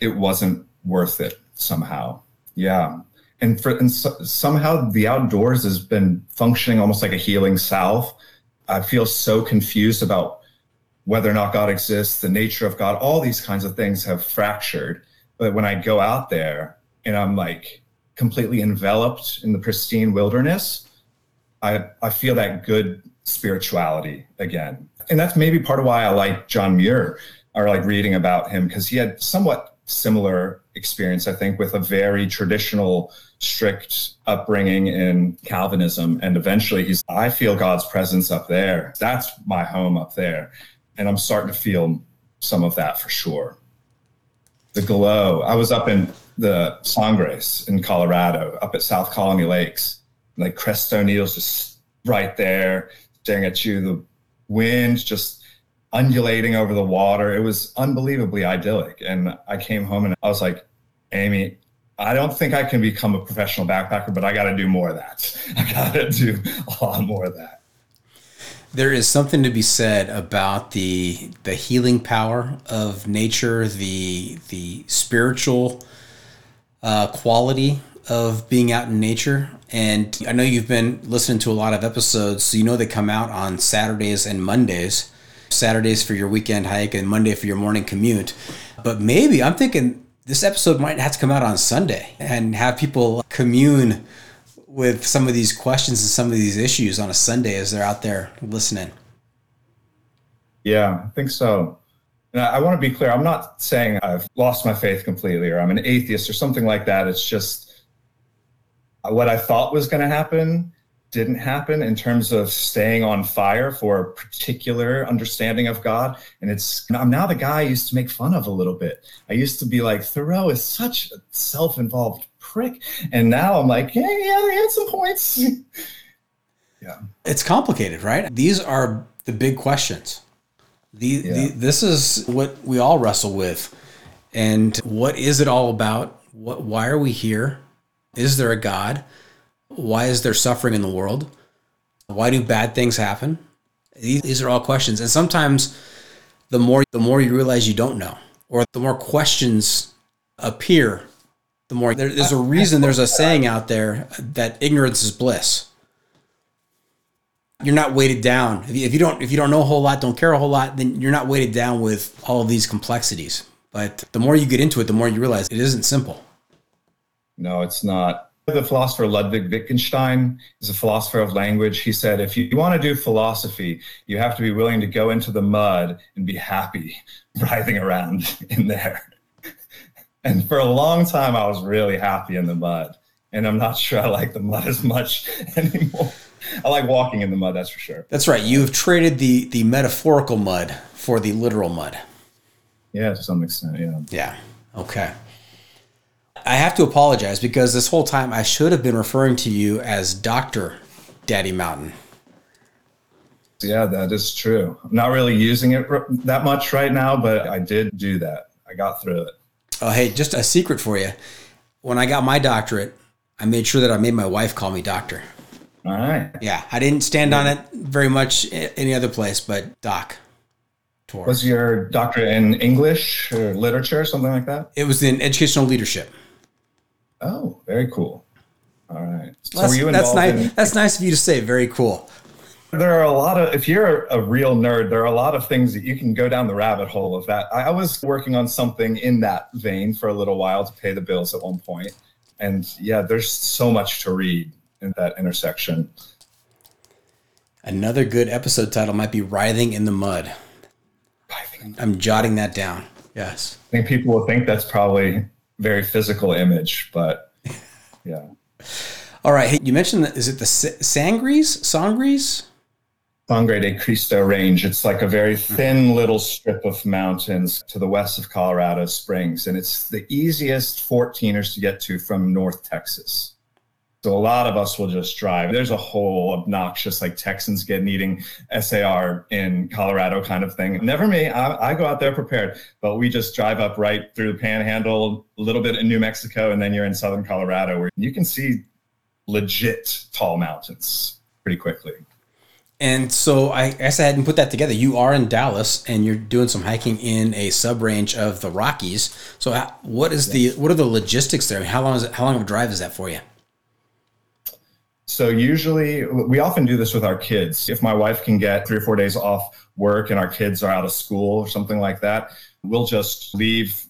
it wasn't worth it somehow. Yeah. And for and so, somehow the outdoors has been functioning almost like a healing salve. I feel so confused about whether or not God exists, the nature of God, all these kinds of things have fractured. But when I go out there and I'm like completely enveloped in the pristine wilderness, I, I feel that good spirituality again. And that's maybe part of why I like John Muir or like reading about him because he had somewhat similar experience, I think, with a very traditional, strict upbringing in Calvinism. And eventually he's, I feel God's presence up there. That's my home up there. And I'm starting to feel some of that for sure. The glow. I was up in the Sangres in Colorado, up at South Colony Lakes, like Crestone Needle's just right there staring at you, the wind just undulating over the water. It was unbelievably idyllic. And I came home and I was like, Amy, I don't think I can become a professional backpacker, but I got to do more of that. I got to do a lot more of that. There is something to be said about the the healing power of nature, the the spiritual uh, quality of being out in nature. And I know you've been listening to a lot of episodes, so you know they come out on Saturdays and Mondays. Saturdays for your weekend hike and Monday for your morning commute. But maybe I'm thinking this episode might have to come out on Sunday and have people commune with some of these questions and some of these issues on a Sunday as they're out there listening. Yeah, I think so. And I, I want to be clear. I'm not saying I've lost my faith completely or I'm an atheist or something like that. It's just what I thought was going to happen didn't happen in terms of staying on fire for a particular understanding of God. And it's, I'm now the guy I used to make fun of a little bit. I used to be like, Thoreau is such a self involved prick. And now I'm like, yeah, yeah, they had some points. yeah. It's complicated, right? These are the big questions. The, yeah. the, this is what we all wrestle with. And what is it all about? What, why are we here? Is there a God? Why is there suffering in the world? Why do bad things happen? These are all questions. And sometimes the more the more you realize you don't know, or the more questions appear, the more there, there's a reason. There's a saying out there that ignorance is bliss. You're not weighted down if you, if you don't if you don't know a whole lot, don't care a whole lot, then you're not weighted down with all of these complexities. But the more you get into it, the more you realize it isn't simple. No, it's not. The philosopher Ludwig Wittgenstein is a philosopher of language. He said, if you want to do philosophy, you have to be willing to go into the mud and be happy writhing around in there. And for a long time, I was really happy in the mud. And I'm not sure I like the mud as much anymore. I like walking in the mud, that's for sure. That's right. You've traded the the metaphorical mud for the literal mud. Yeah, to some extent, yeah. Yeah. Okay. I have to apologize because this whole time I should have been referring to you as Dr. Daddy Mountain. Yeah, that is true. I'm not really using it that much right now, but I did do that. I got through it. Oh, hey, just a secret for you. When I got my doctorate, I made sure that I made my wife call me doctor. All right. Yeah, I didn't stand on it very much any other place, but doc. Was your doctorate in English or literature, or something like that? It was in educational leadership. Oh, very cool. All right. So that's, that's nice. In- that's nice of you to say. Very cool. There are a lot of, if you're a real nerd, there are a lot of things that you can go down the rabbit hole of that. I was working on something in that vein for a little while to pay the bills at one point. And yeah, there's so much to read in that intersection. Another good episode title might be Writhing in the Mud. I'm jotting that down. Yes. I think people will think that's probably very physical image, but yeah. All right. Hey, you mentioned that, is it the Sangres? Sangres? Sangre de Cristo Range. It's like a very hmm. thin little strip of mountains to the west of Colorado Springs, and it's the easiest 14ers to get to from North Texas. So a lot of us will just drive. There's a whole obnoxious like Texans getting eating SAR in Colorado kind of thing. Never me. I, I, go out there prepared, but we just drive up right through the Panhandle, a little bit in New Mexico, and then you're in southern Colorado where you can see legit tall mountains pretty quickly. And so I guess I hadn't put that together. You are in Dallas and you're doing some hiking in a sub range of the Rockies. So what is the what are the logistics there? How long is it? How long of a drive is that for you? So usually we often do this with our kids. If my wife can get three or four days off work and our kids are out of school or something like that, we'll just leave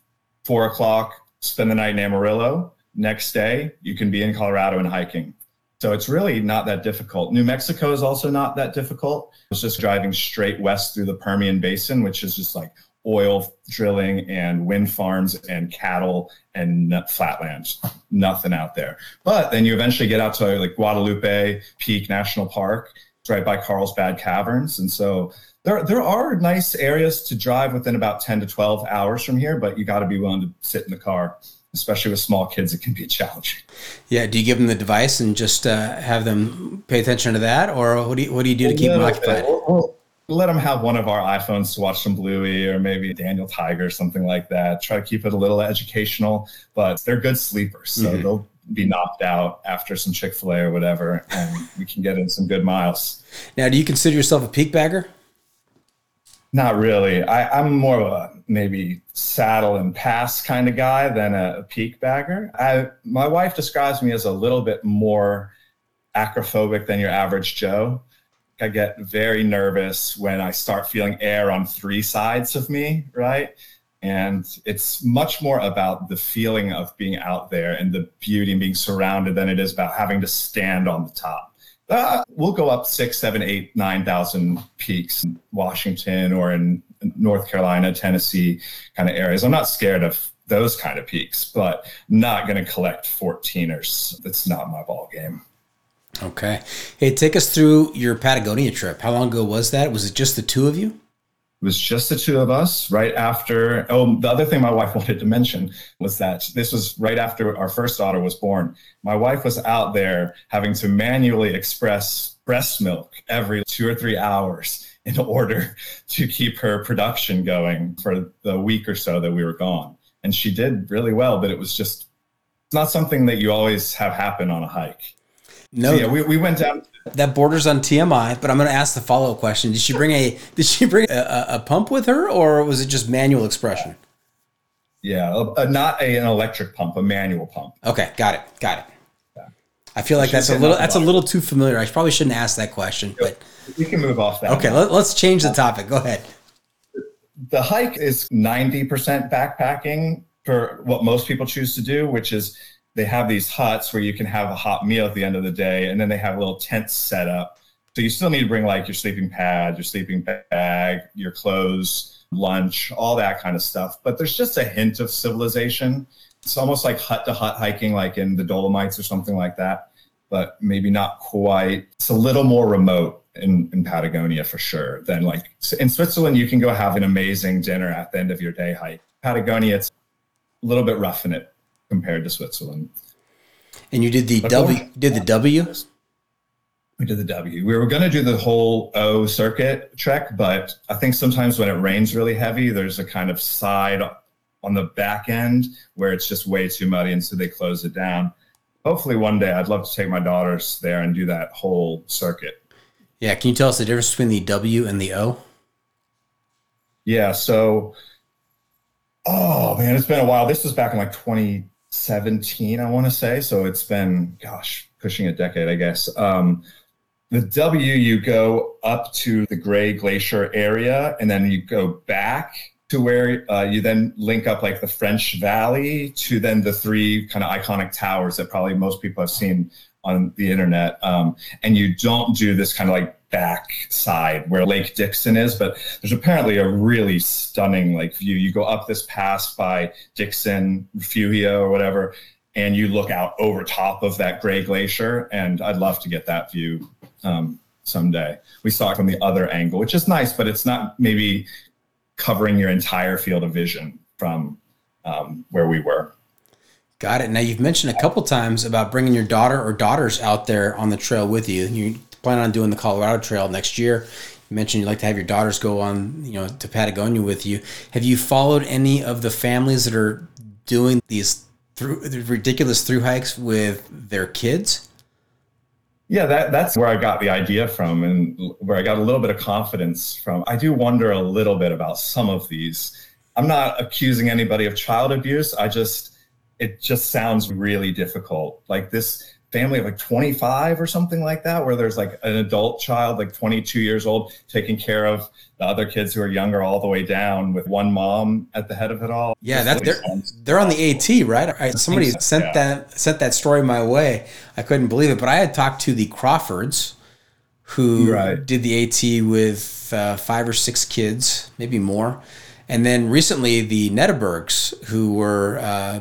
four o'clock, spend the night in Amarillo. Next day, you can be in Colorado and hiking. So it's really not that difficult. New Mexico is also not that difficult. It's just driving straight west through the Permian Basin, which is just like oil drilling and wind farms and cattle and flatlands. Nothing out there. But then you eventually get out to like Guadalupe Peak National Park. It's right by Carlsbad Caverns. And so there, there are nice areas to drive within about 10 to 12 hours from here, but you got to be willing to sit in the car especially with small kids, it can be challenging. Yeah. Do you give them the device and just uh, have them pay attention to that, or what do you what do you do to keep them occupied? We'll, we'll, let them have one of our iPhones to watch some Bluey or maybe Daniel Tiger, something like that. Try to keep it a little educational, but they're good sleepers, so mm-hmm. they'll be knocked out after some Chick Fil A or whatever, and we can get in some good miles. Now, do you consider yourself a peak bagger? Not really. I, am more of a maybe saddle and pass kind of guy than a, a peak bagger. I, my wife describes me as a little bit more acrophobic than your average Joe. I get very nervous when I start feeling air on three sides of me, right? And it's much more about the feeling of being out there and the beauty and being surrounded than it is about having to stand on the top uh, we'll go up six, seven, eight, nine thousand peaks in Washington or in North Carolina, Tennessee kind of areas. I'm not scared of those kind of peaks, but not going to collect 14ers. That's not my ball game. Okay. Hey, take us through your Patagonia trip. How long ago was that? Was it just the two of you? It was just the two of us right after. Oh, the other thing my wife wanted to mention was that this was right after our first daughter was born. My wife was out there having to manually express breast milk every two or three hours in order to keep her production going for the week or so that we were gone. And she did really well, but it was just it's not something that you always have happen on a hike. No, so yeah, we, we went down that borders on TMI, but I'm going to ask the follow up question. Did she bring a did she bring a, a, pump with her, or was it just manual expression? Yeah, not a, an electric pump, a manual pump. Okay, got it, got it. I feel like that's a little that's a little too familiar. I probably shouldn't ask that question, but we can move off that. Okay, let, us change the topic. Go ahead. The hike is 90% backpacking for what most people choose to do, which is they have these huts where you can have a hot meal at the end of the day, and then they have little tents set up. So you still need to bring like your sleeping pad, your sleeping bag, your clothes, lunch, all that kind of stuff. But there's just a hint of civilization. It's almost like hut to hut hiking, like in the Dolomites or something like that, but maybe not quite. It's a little more remote in, in Patagonia for sure than like in Switzerland. You can go have an amazing dinner at the end of your day hike. Patagonia, it's a little bit rough in it compared to Switzerland. And you did the but W. Did the W? We did the W. We were going to do the whole O circuit trek, but I think sometimes when it rains really heavy, there's a kind of side on the back end where it's just way too muddy, and so they close it down. Hopefully, one day I'd love to take my daughters there and do that whole circuit. Yeah, can you tell us the difference between the W and the O? Yeah, so oh man, it's been a while. This was back in like 2017, I want to say. So it's been, gosh, pushing a decade, I guess. Um, the W, you go up to the Gray Glacier area, and then you go back to where uh, you then link up like the French Valley to then the three kind of iconic towers that probably most people have seen on the internet. Um, and you don't do this kind of like back side where Lake Dickson is, but there's apparently a really stunning like view. You go up this pass by Dickson, Refugio, or whatever, and you look out over top of that Gray Glacier. And I'd love to get that view um, someday. We saw it from the other angle, which is nice, but it's not maybe covering your entire field of vision from um, where we were. Got it. Now you've mentioned a couple times about bringing your daughter or daughters out there on the trail with you. You plan on doing the Colorado Trail next year. You mentioned you'd like to have your daughters go on, you know, to Patagonia with you. Have you followed any of the families that are doing these through ridiculous through hikes with their kids? Yeah, that, that's where I got the idea from and where I got a little bit of confidence from. I do wonder a little bit about some of these. I'm not accusing anybody of child abuse. I just, it just sounds really difficult. Like this family of like 25 or something like that, where there's like an adult child, like 22 years old, taking care of the other kids who are younger all the way down with one mom at the head of it all. Yeah, that's they're, they're on the AT, right? Somebody so, sent yeah. that sent that story my way. I couldn't believe it, but I had talked to the Crawfords who right. did the AT with uh, five or six kids, maybe more. And then recently, the Nederbergs, who were uh,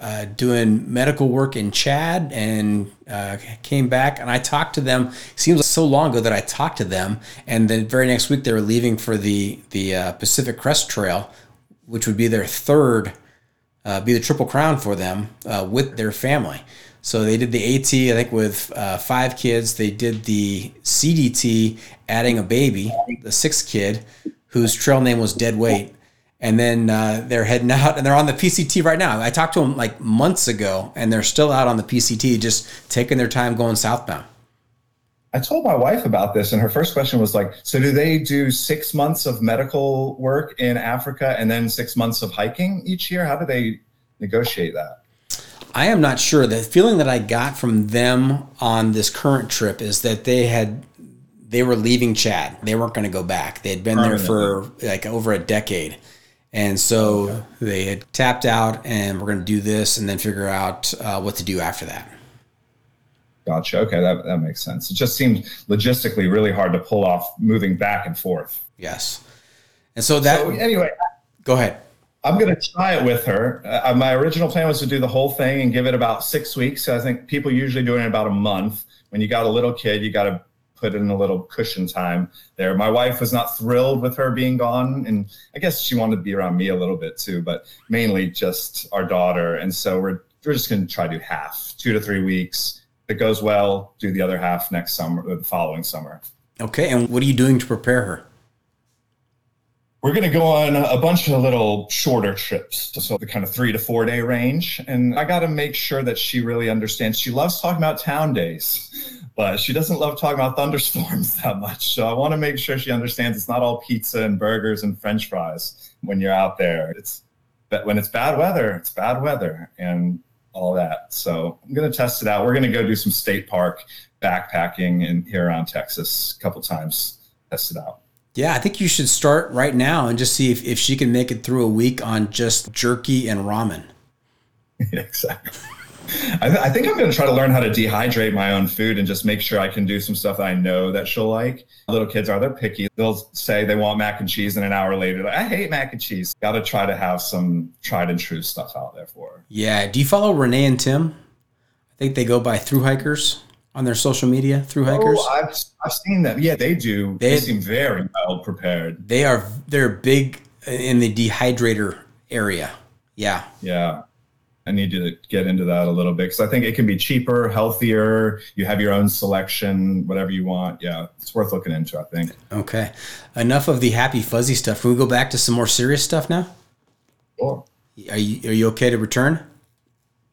uh, doing medical work in Chad and uh, came back and I talked to them. It seems so long ago that I talked to them, and the very next week they were leaving for the the uh, Pacific Crest Trail, which would be their third, uh, be the Triple Crown for them uh, with their family. So they did the AT, I think, with uh, five kids. They did the CDT, adding a baby, the sixth kid, whose trail name was Dead Weight and then uh, they're heading out and they're on the PCT right now. I talked to them like months ago, and they're still out on the PCT, just taking their time going southbound. I told my wife about this, and her first question was like, "So do they do six months of medical work in Africa and then six months of hiking each year? How do they negotiate that?" I am not sure. The feeling that I got from them on this current trip is that they had they were leaving Chad. They weren't going to go back. They had been there for like over a decade and so okay. they had tapped out and we're going to do this and then figure out uh, what to do after that. Gotcha. Okay, that, that makes sense. It just seemed logistically really hard to pull off moving back and forth. Yes. And so that. So anyway, go ahead. I'm going to try it with her. Uh, my original plan was to do the whole thing and give it about six weeks. So I think people usually do it in about a month. When you got a little kid, you got to put in a little cushion time there. My wife was not thrilled with her being gone, and I guess she wanted to be around me a little bit too, but mainly just our daughter. And so we're we're just going to try to do half, two to three weeks. If it goes well, do the other half next summer, the following summer. Okay, and what are you doing to prepare her? We're going to go on a bunch of little shorter trips, so the kind of three to four day range. And I got to make sure that she really understands. She loves talking about town days but she doesn't love talking about thunderstorms that much. So I want to make sure she understands it's not all pizza and burgers and french fries when you're out there. It's but when it's bad weather, it's bad weather and all that. So I'm going to test it out. We're going to go do some state park backpacking in here around Texas a couple times, test it out. Yeah, I think you should start right now and just see if, if she can make it through a week on just jerky and ramen. exactly. I, th- I, think I'm going to try to learn how to dehydrate my own food and just make sure I can do some stuff that I know that she'll like. Little kids are, they're picky. They'll say they want mac and cheese, and an hour later, like, I hate mac and cheese. Got to try to have some tried and true stuff out there for her. Yeah. Do you follow Renee and Tim? I think they go by through hikers on their social media through hikers. Oh, I've, I've seen them. Yeah, they do. They, they seem very well prepared. They are, they're big in the dehydrator area. Yeah. Yeah. I need to get into that a little bit because I think it can be cheaper, healthier. You have your own selection, whatever you want. Yeah, it's worth looking into. I think. Okay, enough of the happy fuzzy stuff. Can we go back to some more serious stuff now? Sure. Are you Are you okay to return?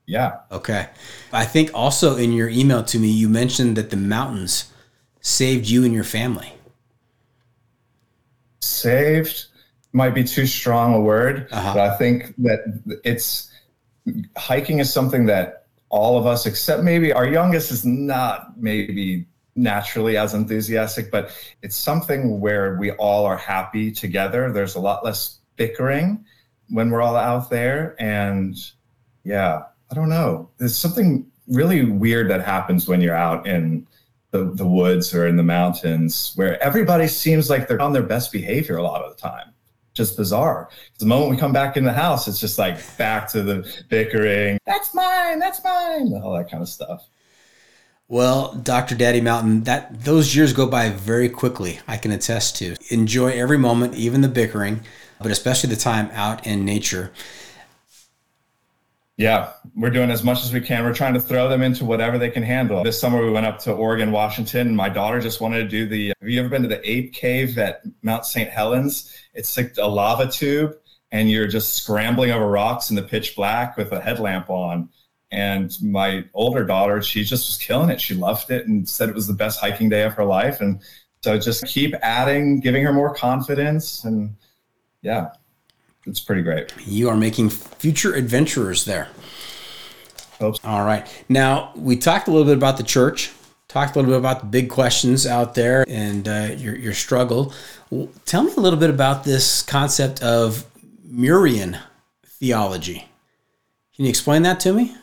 Yeah. Okay. I think also in your email to me, you mentioned that the mountains saved you and your family. Saved might be too strong a word, uh-huh. but I think that it's hiking is something that all of us, except maybe our youngest, is not maybe naturally as enthusiastic, but it's something where we all are happy together. There's a lot less bickering when we're all out there. And yeah, I don't know. There's something really weird that happens when you're out in the, the woods or in the mountains where everybody seems like they're on their best behavior a lot of the time just bizarre. The moment we come back in the house, it's just like back to the bickering. That's mine. That's mine. All that kind of stuff. Well, Dr. Daddy Mountain, that those years go by very quickly. I can attest to. Enjoy every moment, even the bickering, but especially the time out in nature. Yeah, we're doing as much as we can. We're trying to throw them into whatever they can handle. This summer we went up to Oregon, Washington, and my daughter just wanted to do the. Have you ever been to the ape cave at Mount St. Helens? It's like a lava tube, and you're just scrambling over rocks in the pitch black with a headlamp on. And my older daughter, she just was killing it. She loved it and said it was the best hiking day of her life. And so just keep adding, giving her more confidence, and yeah it's pretty great. You are making future adventurers there. Oops. All right. Now, we talked a little bit about the church, talked a little bit about the big questions out there and uh, your, your struggle. Tell me a little bit about this concept of Muirian theology. Can you explain that to me?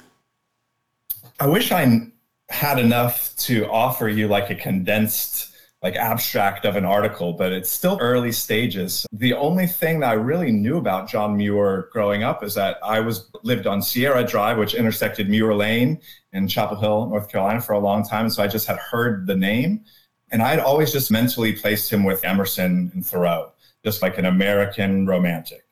I wish I had enough to offer you like a condensed like abstract of an article, but it's still early stages. The only thing that I really knew about John Muir growing up is that I was lived on Sierra Drive, which intersected Muir Lane in Chapel Hill, North Carolina for a long time. So I just had heard the name. And I'd always just mentally placed him with Emerson and Thoreau, just like an American romantic.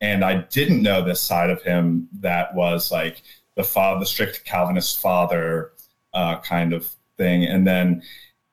And I didn't know this side of him that was like the father, the strict Calvinist father uh, kind of thing. And then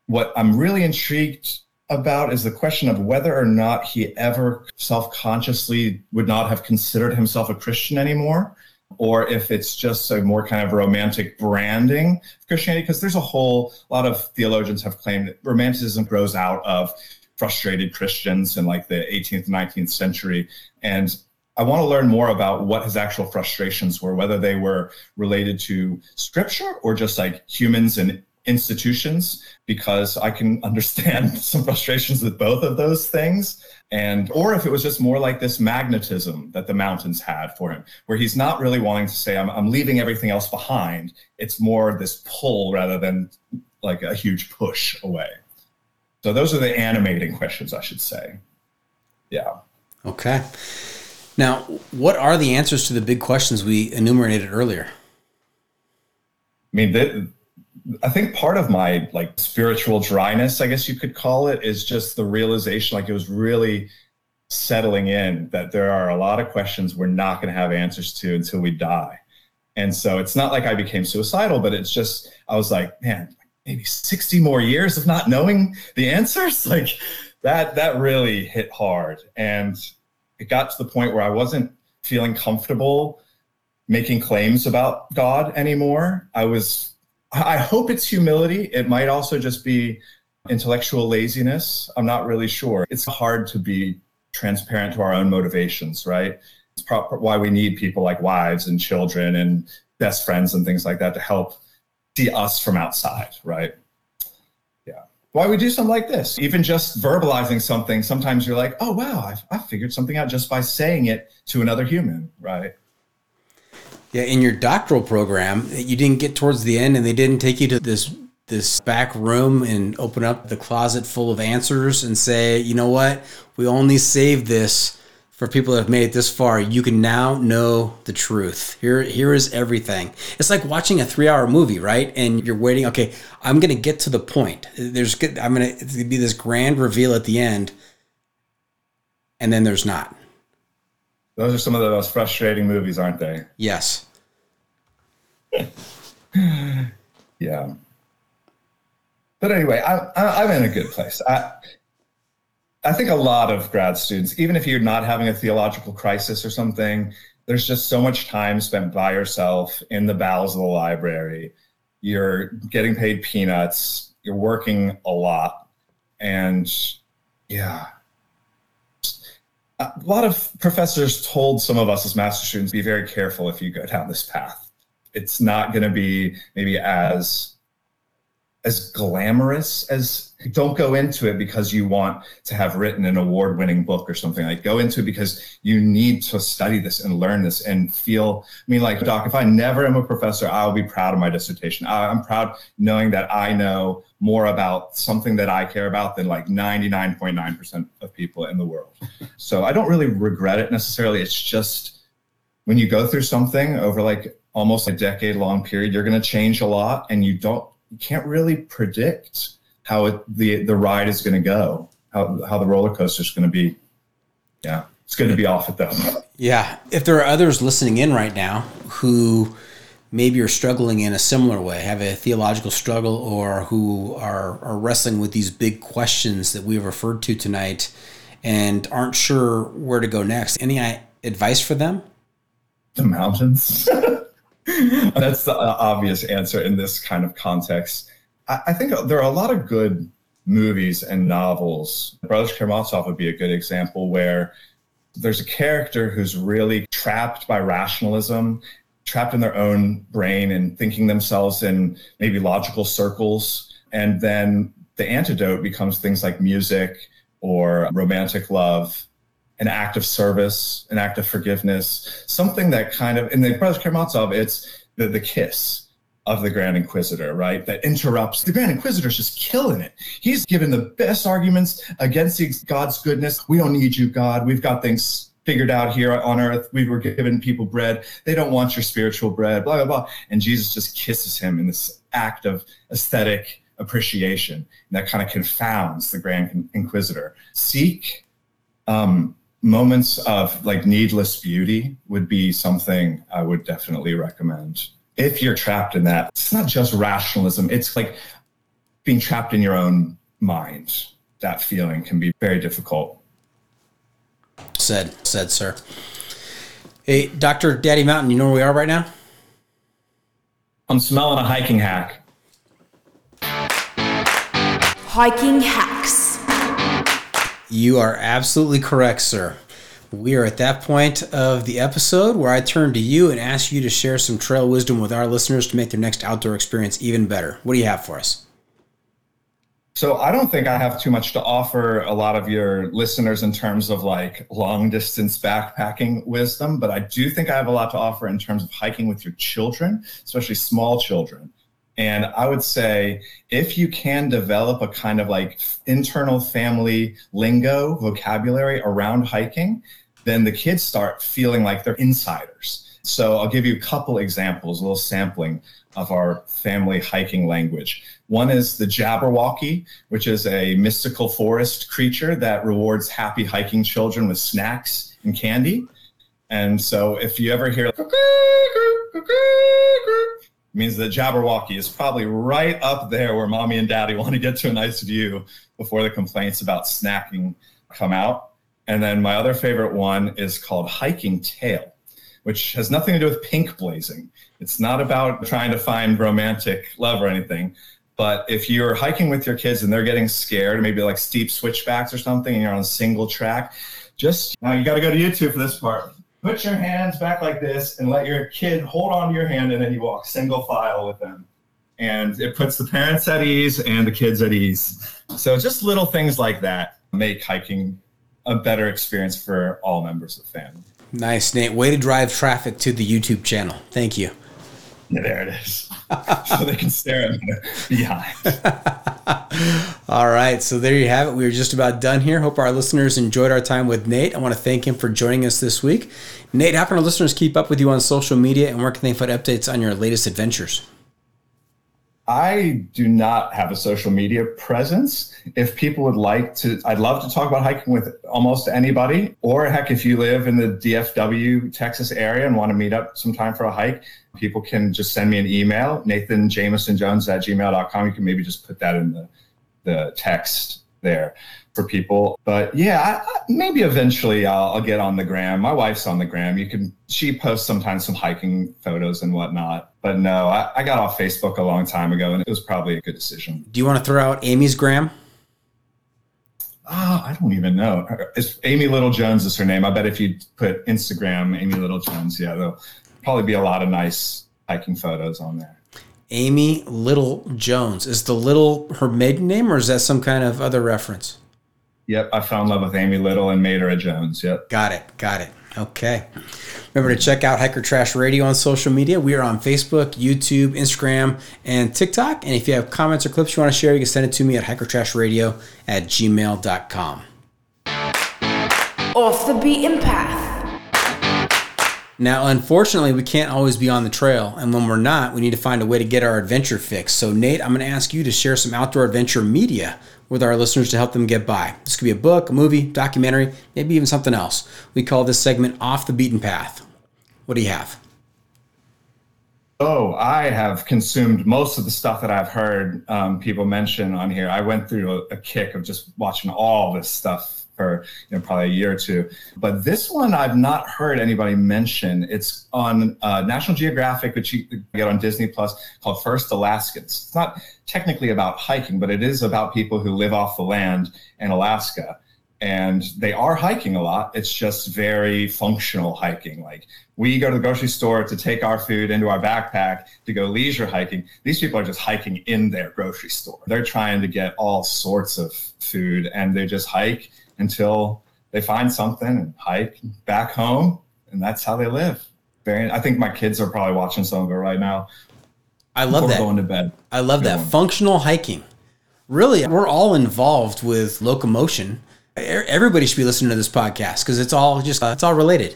what I'm really intrigued about is the question of whether or not he ever self consciously would not have considered himself a Christian anymore, or if it's just a more kind of romantic branding of Christianity. Because there's a whole lot of theologians have claimed that romanticism grows out of frustrated Christians in like the 18th and 19th century. And I want to learn more about what his actual frustrations were, whether they were related to scripture or just like humans and institutions because I can understand some frustrations with both of those things. And, or if it was just more like this magnetism that the mountains had for him, where he's not really wanting to say, I'm, I'm leaving everything else behind. It's more this pull rather than like a huge push away. So those are the animating questions, I should say. Yeah. Okay. Now, what are the answers to the big questions we enumerated earlier? I mean, I think part of my like spiritual dryness, I guess you could call it, is just the realization like it was really settling in that there are a lot of questions we're not going to have answers to until we die. And so it's not like I became suicidal, but it's just, I was like, man, maybe 60 more years of not knowing the answers. Like that, that really hit hard. And it got to the point where I wasn't feeling comfortable making claims about God anymore. I was I hope it's humility. It might also just be intellectual laziness. I'm not really sure. It's hard to be transparent to our own motivations, right? It's why we need people like wives and children and best friends and things like that to help see us from outside, right? Yeah. Why we do something like this? Even just verbalizing something, sometimes you're like, oh, wow, I've, I've figured something out just by saying it to another human, right? Yeah, in your doctoral program, you didn't get towards the end and they didn't take you to this this back room and open up the closet full of answers and say, you know what? We only saved this for people that have made it this far. You can now know the truth. Here, here is everything. It's like watching a three-hour movie, right? And you're waiting. Okay, I'm gonna get to the point. There's, I'm gonna, it's gonna be this grand reveal at the end, and then there's not. Those are some of the most frustrating movies, aren't they? Yes. yeah. But anyway, I, I, I'm in a good place. I, I think a lot of grad students, even if you're not having a theological crisis or something, there's just so much time spent by yourself in the bowels of the library. You're getting paid peanuts. You're working a lot. And yeah, a lot of professors told some of us as master students be very careful if you go down this path. It's not going to be maybe as as glamorous as don't go into it because you want to have written an award-winning book or something like go into it because you need to study this and learn this and feel i mean like doc if i never am a professor i'll be proud of my dissertation. I'm proud knowing that i know more about something that i care about than like 99.9% of people in the world. So i don't really regret it necessarily. It's just when you go through something over like almost a decade long period you're going to change a lot and you don't you can't really predict how it, the the ride is going to go, how how the roller coaster is going to be. Yeah, it's good to be off it though. Yeah, if there are others listening in right now who maybe are struggling in a similar way, have a theological struggle, or who are are wrestling with these big questions that we have referred to tonight, and aren't sure where to go next, any advice for them? The mountains. That's the uh, obvious answer in this kind of context. I, I think there are a lot of good movies and novels. Brothers Karamazov would be a good example where there's a character who's really trapped by rationalism, trapped in their own brain and thinking themselves in maybe logical circles. And then the antidote becomes things like music or romantic love an act of service, an act of forgiveness, something that kind of, in the Brothers Karamazov, it's the, the kiss of the Grand Inquisitor, right? That interrupts. The Grand Inquisitor's just killing it. He's given the best arguments against God's goodness. We don't need you, God. We've got things figured out here on earth. We were giving people bread. They don't want your spiritual bread, blah, blah, blah. And Jesus just kisses him in this act of aesthetic appreciation. And that kind of confounds the Grand Inquisitor. Seek um, moments of like needless beauty would be something I would definitely recommend. If you're trapped in that, it's not just rationalism, it's like being trapped in your own mind. That feeling can be very difficult. Said, said, sir. Hey, Dr. Daddy Mountain, you know where we are right now? I'm smelling a hiking hack. Hiking hacks. You are absolutely correct, sir. We are at that point of the episode where I turn to you and ask you to share some trail wisdom with our listeners to make their next outdoor experience even better. What do you have for us? So, I don't think I have too much to offer a lot of your listeners in terms of like long distance backpacking wisdom, but I do think I have a lot to offer in terms of hiking with your children, especially small children. And I would say if you can develop a kind of like internal family lingo vocabulary around hiking, then the kids start feeling like they're insiders. So I'll give you a couple examples, a little sampling of our family hiking language. One is the Jabberwocky, which is a mystical forest creature that rewards happy hiking children with snacks and candy. And so if you ever hear means that Jabberwocky is probably right up there where mommy and daddy want to get to a nice view before the complaints about snacking come out. And then my other favorite one is called Hiking Tail, which has nothing to do with pink blazing. It's not about trying to find romantic love or anything. But if you're hiking with your kids and they're getting scared, maybe like steep switchbacks or something, and you're on a single track, just now you got to go to YouTube for this part put your hands back like this and let your kid hold on to your hand and then you walk single file with them and it puts the parents at ease and the kids at ease so just little things like that make hiking a better experience for all members of the family Nice, Nate. Way to drive traffic to the YouTube channel. Thank you. yeah there it is so they can stare at me behind All right, so there you have it. We are just about done here. Hope our listeners enjoyed our time with Nate. I want to thank him for joining us this week. Nate, how can our listeners keep up with you on social media and where can they find updates on your latest adventures? I do not have a social media presence. If people would like to, I'd love to talk about hiking with almost anybody. Or heck, if you live in the DFW, Texas area and want to meet up sometime for a hike, people can just send me an email, Nathan Jameson Jones at gmail.com. You can maybe just put that in the, the text there for people. But yeah, I, maybe eventually I'll, I'll get on the gram. My wife's on the gram. You can, she posts sometimes some hiking photos and whatnot. But no, I, I got off Facebook a long time ago and it was probably a good decision. Do you want to throw out Amy's gram? Oh, I don't even know. It's Amy Little Jones is her name. I bet if you put Instagram, Amy Little Jones, yeah, there'll probably be a lot of nice hiking photos on there. Amy Little Jones. Is the Little her maiden name or is that some kind of other reference? Yep, I fell in love with Amy Little and made her a Jones. Yep. Got it. Got it. Okay. Remember to check out Hiker Trash Radio on social media. We are on Facebook, YouTube, Instagram, and TikTok. And if you have comments or clips you want to share, you can send it to me at hikertrashradio at gmail.com. Off the beaten path. Now, unfortunately, we can't always be on the trail. And when we're not, we need to find a way to get our adventure fix. So, Nate, I'm going to ask you to share some outdoor adventure media with our listeners to help them get by. This could be a book, a movie, documentary, maybe even something else. We call this segment Off the Beaten Path. What do you have? Oh, I have consumed most of the stuff that I've heard um, people mention on here. I went through a, a kick of just watching all this stuff for you know, probably a year or two. But this one I've not heard anybody mention. It's on uh, National Geographic, which you get on Disney Plus, called First Alaskans. It's not technically about hiking, but it is about people who live off the land in Alaska and they are hiking a lot. It's just very functional hiking. Like we go to the grocery store to take our food into our backpack to go leisure hiking. These people are just hiking in their grocery store. They're trying to get all sorts of food and they just hike until they find something and hike back home. And that's how they live. Very, I think my kids are probably watching some of it right now. I love that. Going to bed. I love that. Functional hiking. Really, we're all involved with locomotion. Everybody should be listening to this podcast because it's all just, uh, it's all related.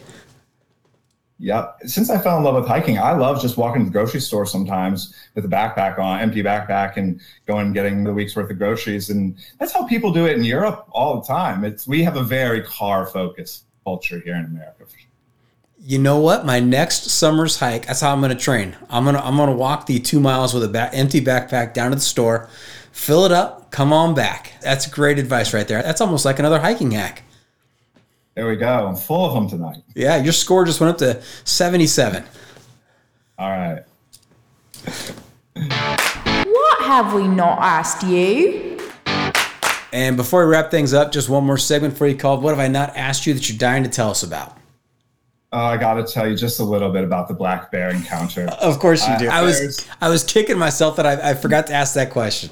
Yep. Since I fell in love with hiking, I love just walking to the grocery store sometimes with a backpack on, empty backpack, and going and getting the week's worth of groceries. And that's how people do it in Europe all the time. It's we have a very car focused culture here in America. You know what? My next summer's hike, that's how I'm going to train. I'm to I'm to walk the 2 miles with a ba- empty backpack down to the store, fill it up, come on back. That's great advice right there. That's almost like another hiking hack. There we go. I'm full of them tonight. Yeah, your score just went up to 77. All right. What have we not asked you? And before we wrap things up, just one more segment for you called What Have I Not Asked You That You're Dying to Tell Us About? Oh, I got to tell you just a little bit about the black bear encounter. Of course you uh, do. I was I was kicking myself that I, I forgot to ask that question.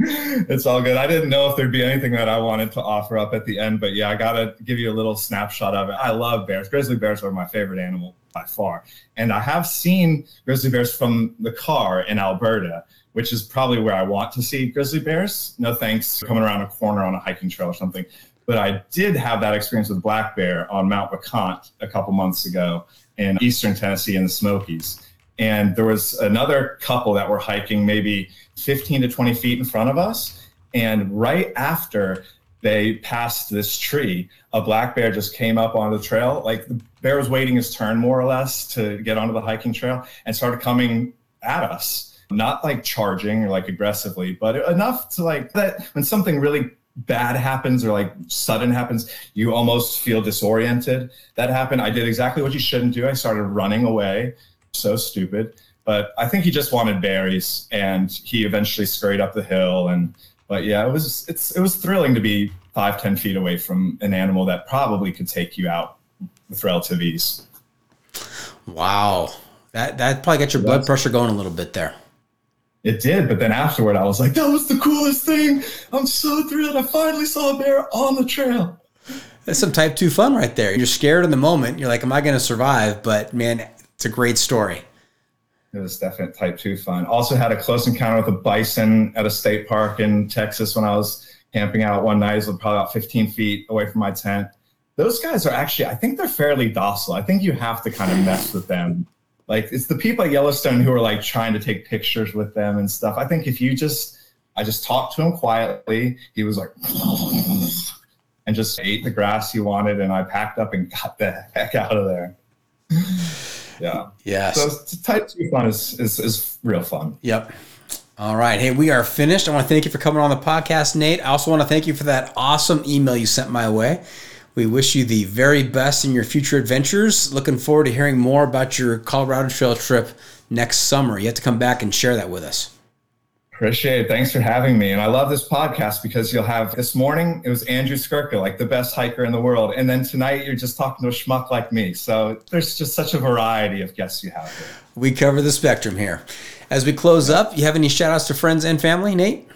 it's all good. I didn't know if there'd be anything that I wanted to offer up at the end, but yeah, I gotta give you a little snapshot of it. I love bears. Grizzly bears are my favorite animal by far, and I have seen grizzly bears from the car in Alberta, which is probably where I want to see grizzly bears. No thanks, coming around a corner on a hiking trail or something. But I did have that experience with black bear on Mount LeConte a couple months ago in eastern Tennessee in the Smokies and there was another couple that were hiking maybe 15 to 20 feet in front of us and right after they passed this tree a black bear just came up onto the trail like the bear was waiting his turn more or less to get onto the hiking trail and started coming at us not like charging or like aggressively but enough to like that when something really bad happens or like sudden happens, you almost feel disoriented. That happened. I did exactly what you shouldn't do. I started running away. So stupid. But I think he just wanted berries and he eventually scurried up the hill. And but yeah, it was it's it was thrilling to be five, ten feet away from an animal that probably could take you out with relative ease. Wow. That that probably got your blood pressure going a little bit there. It did, but then afterward, I was like, "That was the coolest thing! I'm so thrilled! I finally saw a bear on the trail." That's some type two fun right there. You're scared in the moment. You're like, "Am I going to survive?" But man, it's a great story. It was definite type two fun. Also had a close encounter with a bison at a state park in Texas when I was camping out one night. It was probably about 15 feet away from my tent. Those guys are actually, I think they're fairly docile. I think you have to kind of mess with them like it's the people at Yellowstone who are like trying to take pictures with them and stuff. I think if you just, I just talked to him quietly. He was like, and just ate the grass he wanted, and I packed up and got the heck out of there. Yeah. Yes. So type two fun is, is is real fun. Yep. All right. Hey, we are finished. I want to thank you for coming on the podcast, Nate. I also want to thank you for that awesome email you sent my way. We wish you the very best in your future adventures. Looking forward to hearing more about your Colorado Trail trip next summer. You have to come back and share that with us. Appreciate it. Thanks for having me. And I love this podcast because you'll have this morning, it was Andrew Skurka, like the best hiker in the world. And then tonight, you're just talking to a schmuck like me. So there's just such a variety of guests you have here. We cover the spectrum here. As we close up, you have any shout outs to friends and family, Nate?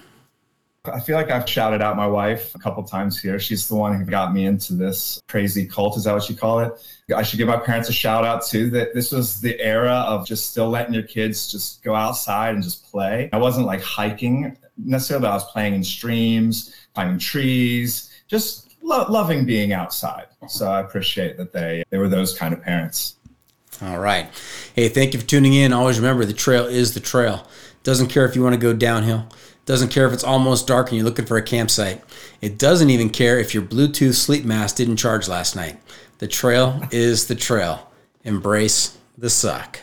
I feel like I've shouted out my wife a couple times here. She's the one who got me into this crazy cult. Is that what you call it? I should give my parents a shout out too. That this was the era of just still letting your kids just go outside and just play. I wasn't like hiking necessarily. I was playing in streams, climbing trees, just lo- loving being outside. So I appreciate that they they were those kind of parents. All right. Hey, thank you for tuning in. Always remember the trail is the trail. Doesn't care if you want to go downhill. Doesn't care if it's almost dark and you're looking for a campsite. It doesn't even care if your Bluetooth sleep mask didn't charge last night. The trail is the trail. Embrace the suck.